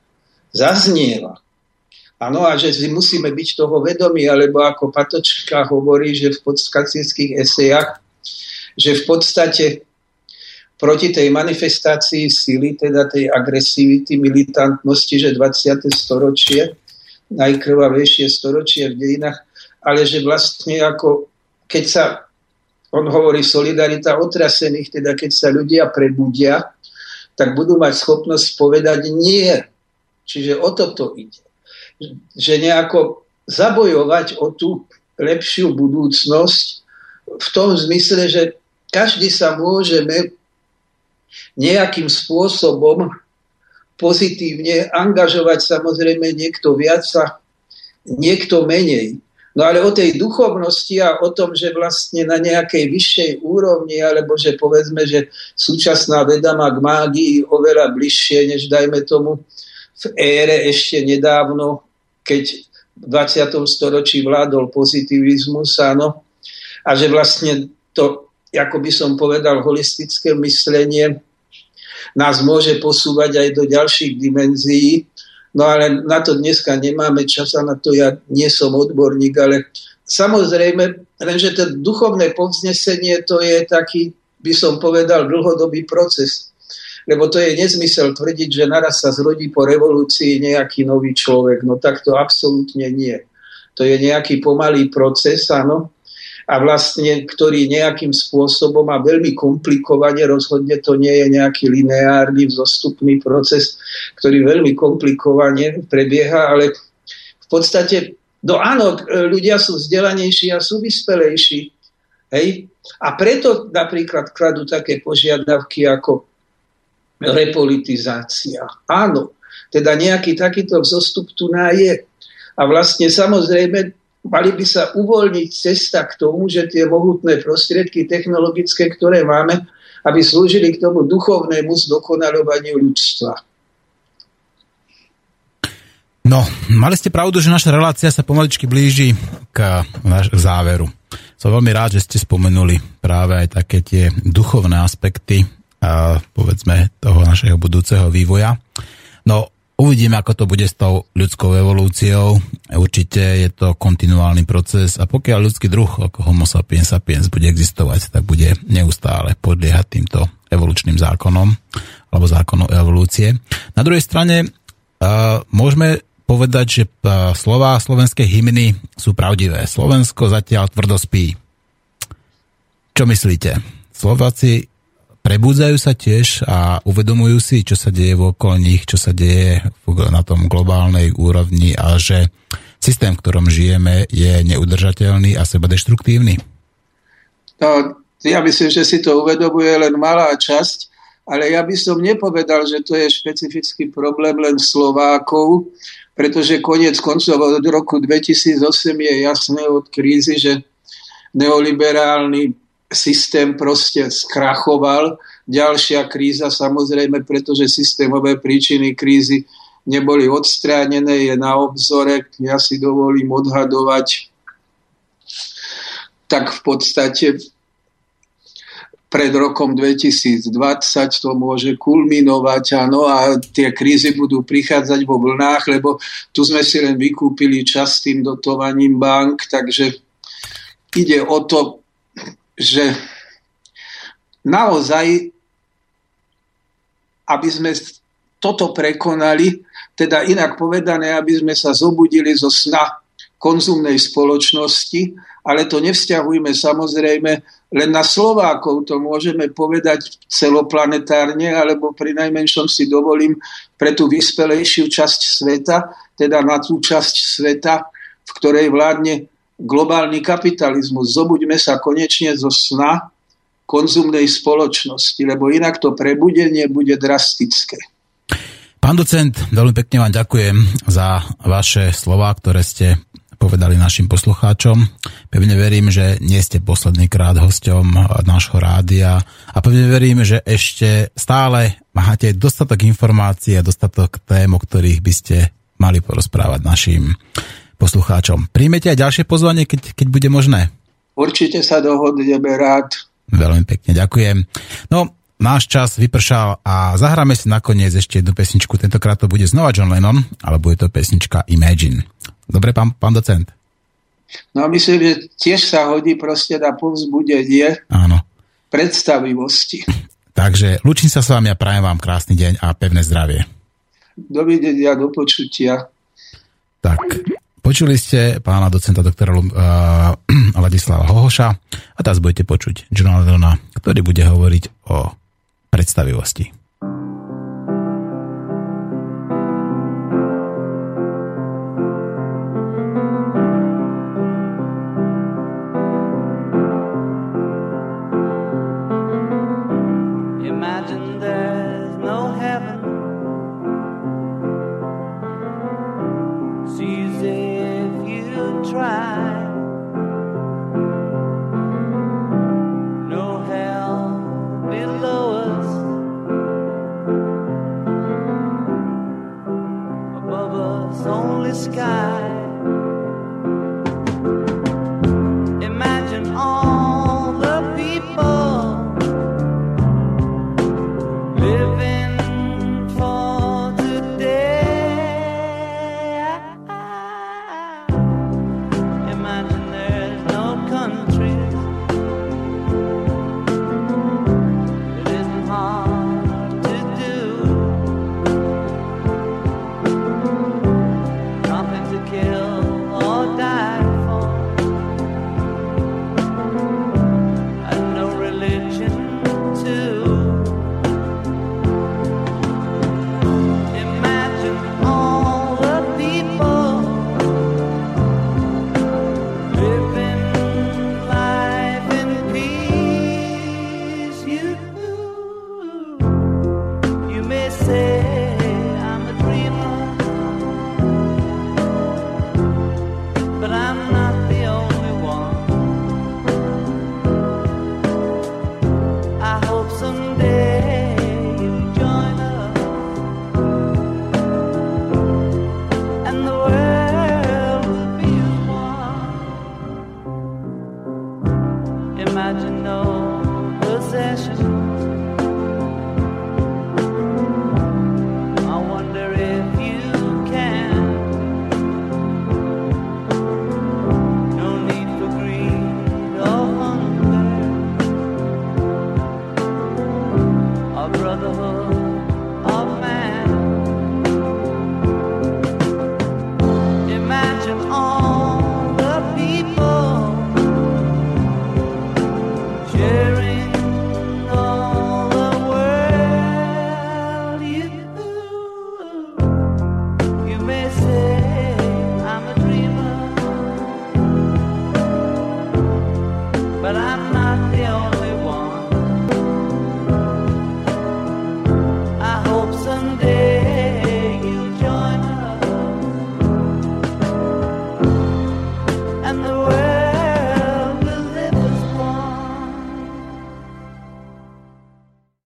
zaznieva. Áno, a že si musíme byť toho vedomí, alebo ako Patočka hovorí, že v podskacieckých esejach, že v podstate proti tej manifestácii sily, teda tej agresivity, militantnosti, že 20. storočie najkrvavejšie storočie v dejinách, ale že vlastne ako keď sa, on hovorí solidarita otrasených, teda keď sa ľudia prebudia, tak budú mať schopnosť povedať nie. Čiže o toto ide. Že nejako zabojovať o tú lepšiu budúcnosť v tom zmysle, že každý sa môžeme nejakým spôsobom pozitívne angažovať samozrejme niekto viac a niekto menej. No ale o tej duchovnosti a o tom, že vlastne na nejakej vyššej úrovni, alebo že povedzme, že súčasná veda má k mágii oveľa bližšie, než dajme tomu v ére ešte nedávno, keď v 20. storočí vládol pozitivizmus, áno, a že vlastne to, ako by som povedal, holistické myslenie nás môže posúvať aj do ďalších dimenzií, No ale na to dneska nemáme čas a na to ja nie som odborník, ale samozrejme, lenže to duchovné povznesenie to je taký, by som povedal, dlhodobý proces. Lebo to je nezmysel tvrdiť, že naraz sa zrodí po revolúcii nejaký nový človek. No tak to absolútne nie. To je nejaký pomalý proces, áno, a vlastne, ktorý nejakým spôsobom a veľmi komplikovane, rozhodne to nie je nejaký lineárny vzostupný proces, ktorý veľmi komplikovane prebieha, ale v podstate, no áno, ľudia sú vzdelanejší a sú vyspelejší. Hej? A preto napríklad kladú také požiadavky ako repolitizácia. Áno, teda nejaký takýto vzostup tu ná je. A vlastne samozrejme mali by sa uvoľniť cesta k tomu, že tie mohutné prostriedky technologické, ktoré máme, aby slúžili k tomu duchovnému zdokonalovaniu ľudstva. No, mali ste pravdu, že naša relácia sa pomaličky blíži k, k záveru. Som veľmi rád, že ste spomenuli práve aj také tie duchovné aspekty, a, povedzme, toho našeho budúceho vývoja. No, Uvidíme, ako to bude s tou ľudskou evolúciou. Určite je to kontinuálny proces a pokiaľ ľudský druh ako homo sapiens sapiens bude existovať, tak bude neustále podliehať týmto evolučným zákonom alebo zákonom evolúcie. Na druhej strane uh, môžeme povedať, že uh, slova slovenskej hymny sú pravdivé. Slovensko zatiaľ tvrdo spí. Čo myslíte? Slováci prebudzajú sa tiež a uvedomujú si, čo sa deje okolo nich, čo sa deje na tom globálnej úrovni a že systém, v ktorom žijeme, je neudržateľný a seba deštruktívny? No, ja myslím, že si to uvedomuje len malá časť, ale ja by som nepovedal, že to je špecifický problém len Slovákov, pretože koniec koncov od roku 2008 je jasné od krízy, že neoliberálny systém proste skrachoval. Ďalšia kríza samozrejme, pretože systémové príčiny krízy neboli odstránené, je na obzore, ja si dovolím odhadovať, tak v podstate pred rokom 2020 to môže kulminovať, áno, a tie krízy budú prichádzať vo vlnách, lebo tu sme si len vykúpili čas tým dotovaním bank, takže ide o to, že naozaj, aby sme toto prekonali, teda inak povedané, aby sme sa zobudili zo sna konzumnej spoločnosti, ale to nevzťahujme samozrejme len na Slovákov, to môžeme povedať celoplanetárne, alebo pri najmenšom si dovolím pre tú vyspelejšiu časť sveta, teda na tú časť sveta, v ktorej vládne globálny kapitalizmus. Zobuďme sa konečne zo sna konzumnej spoločnosti, lebo inak to prebudenie bude drastické. Pán docent, veľmi pekne vám ďakujem za vaše slova, ktoré ste povedali našim poslucháčom. Pevne verím, že nie ste posledný krát hosťom nášho rádia a pevne verím, že ešte stále máte dostatok informácií a dostatok tém, o ktorých by ste mali porozprávať našim poslucháčom. Príjmete aj ďalšie pozvanie, keď, keď bude možné? Určite sa dohodneme rád. Veľmi pekne ďakujem. No, náš čas vypršal a zahráme si nakoniec ešte jednu pesničku. Tentokrát to bude znova John Lennon, ale bude to pesnička Imagine. Dobre, pán, pán docent? No myslím, že tiež sa hodí proste na povzbudenie Áno. predstavivosti. Takže lučím sa s vami a prajem vám krásny deň a pevné zdravie. Dovidenia, do počutia. Tak, Počuli ste pána docenta doktora uh, Ladislava Hohoša a teraz budete počuť Johna Lennona, ktorý bude hovoriť o predstavivosti.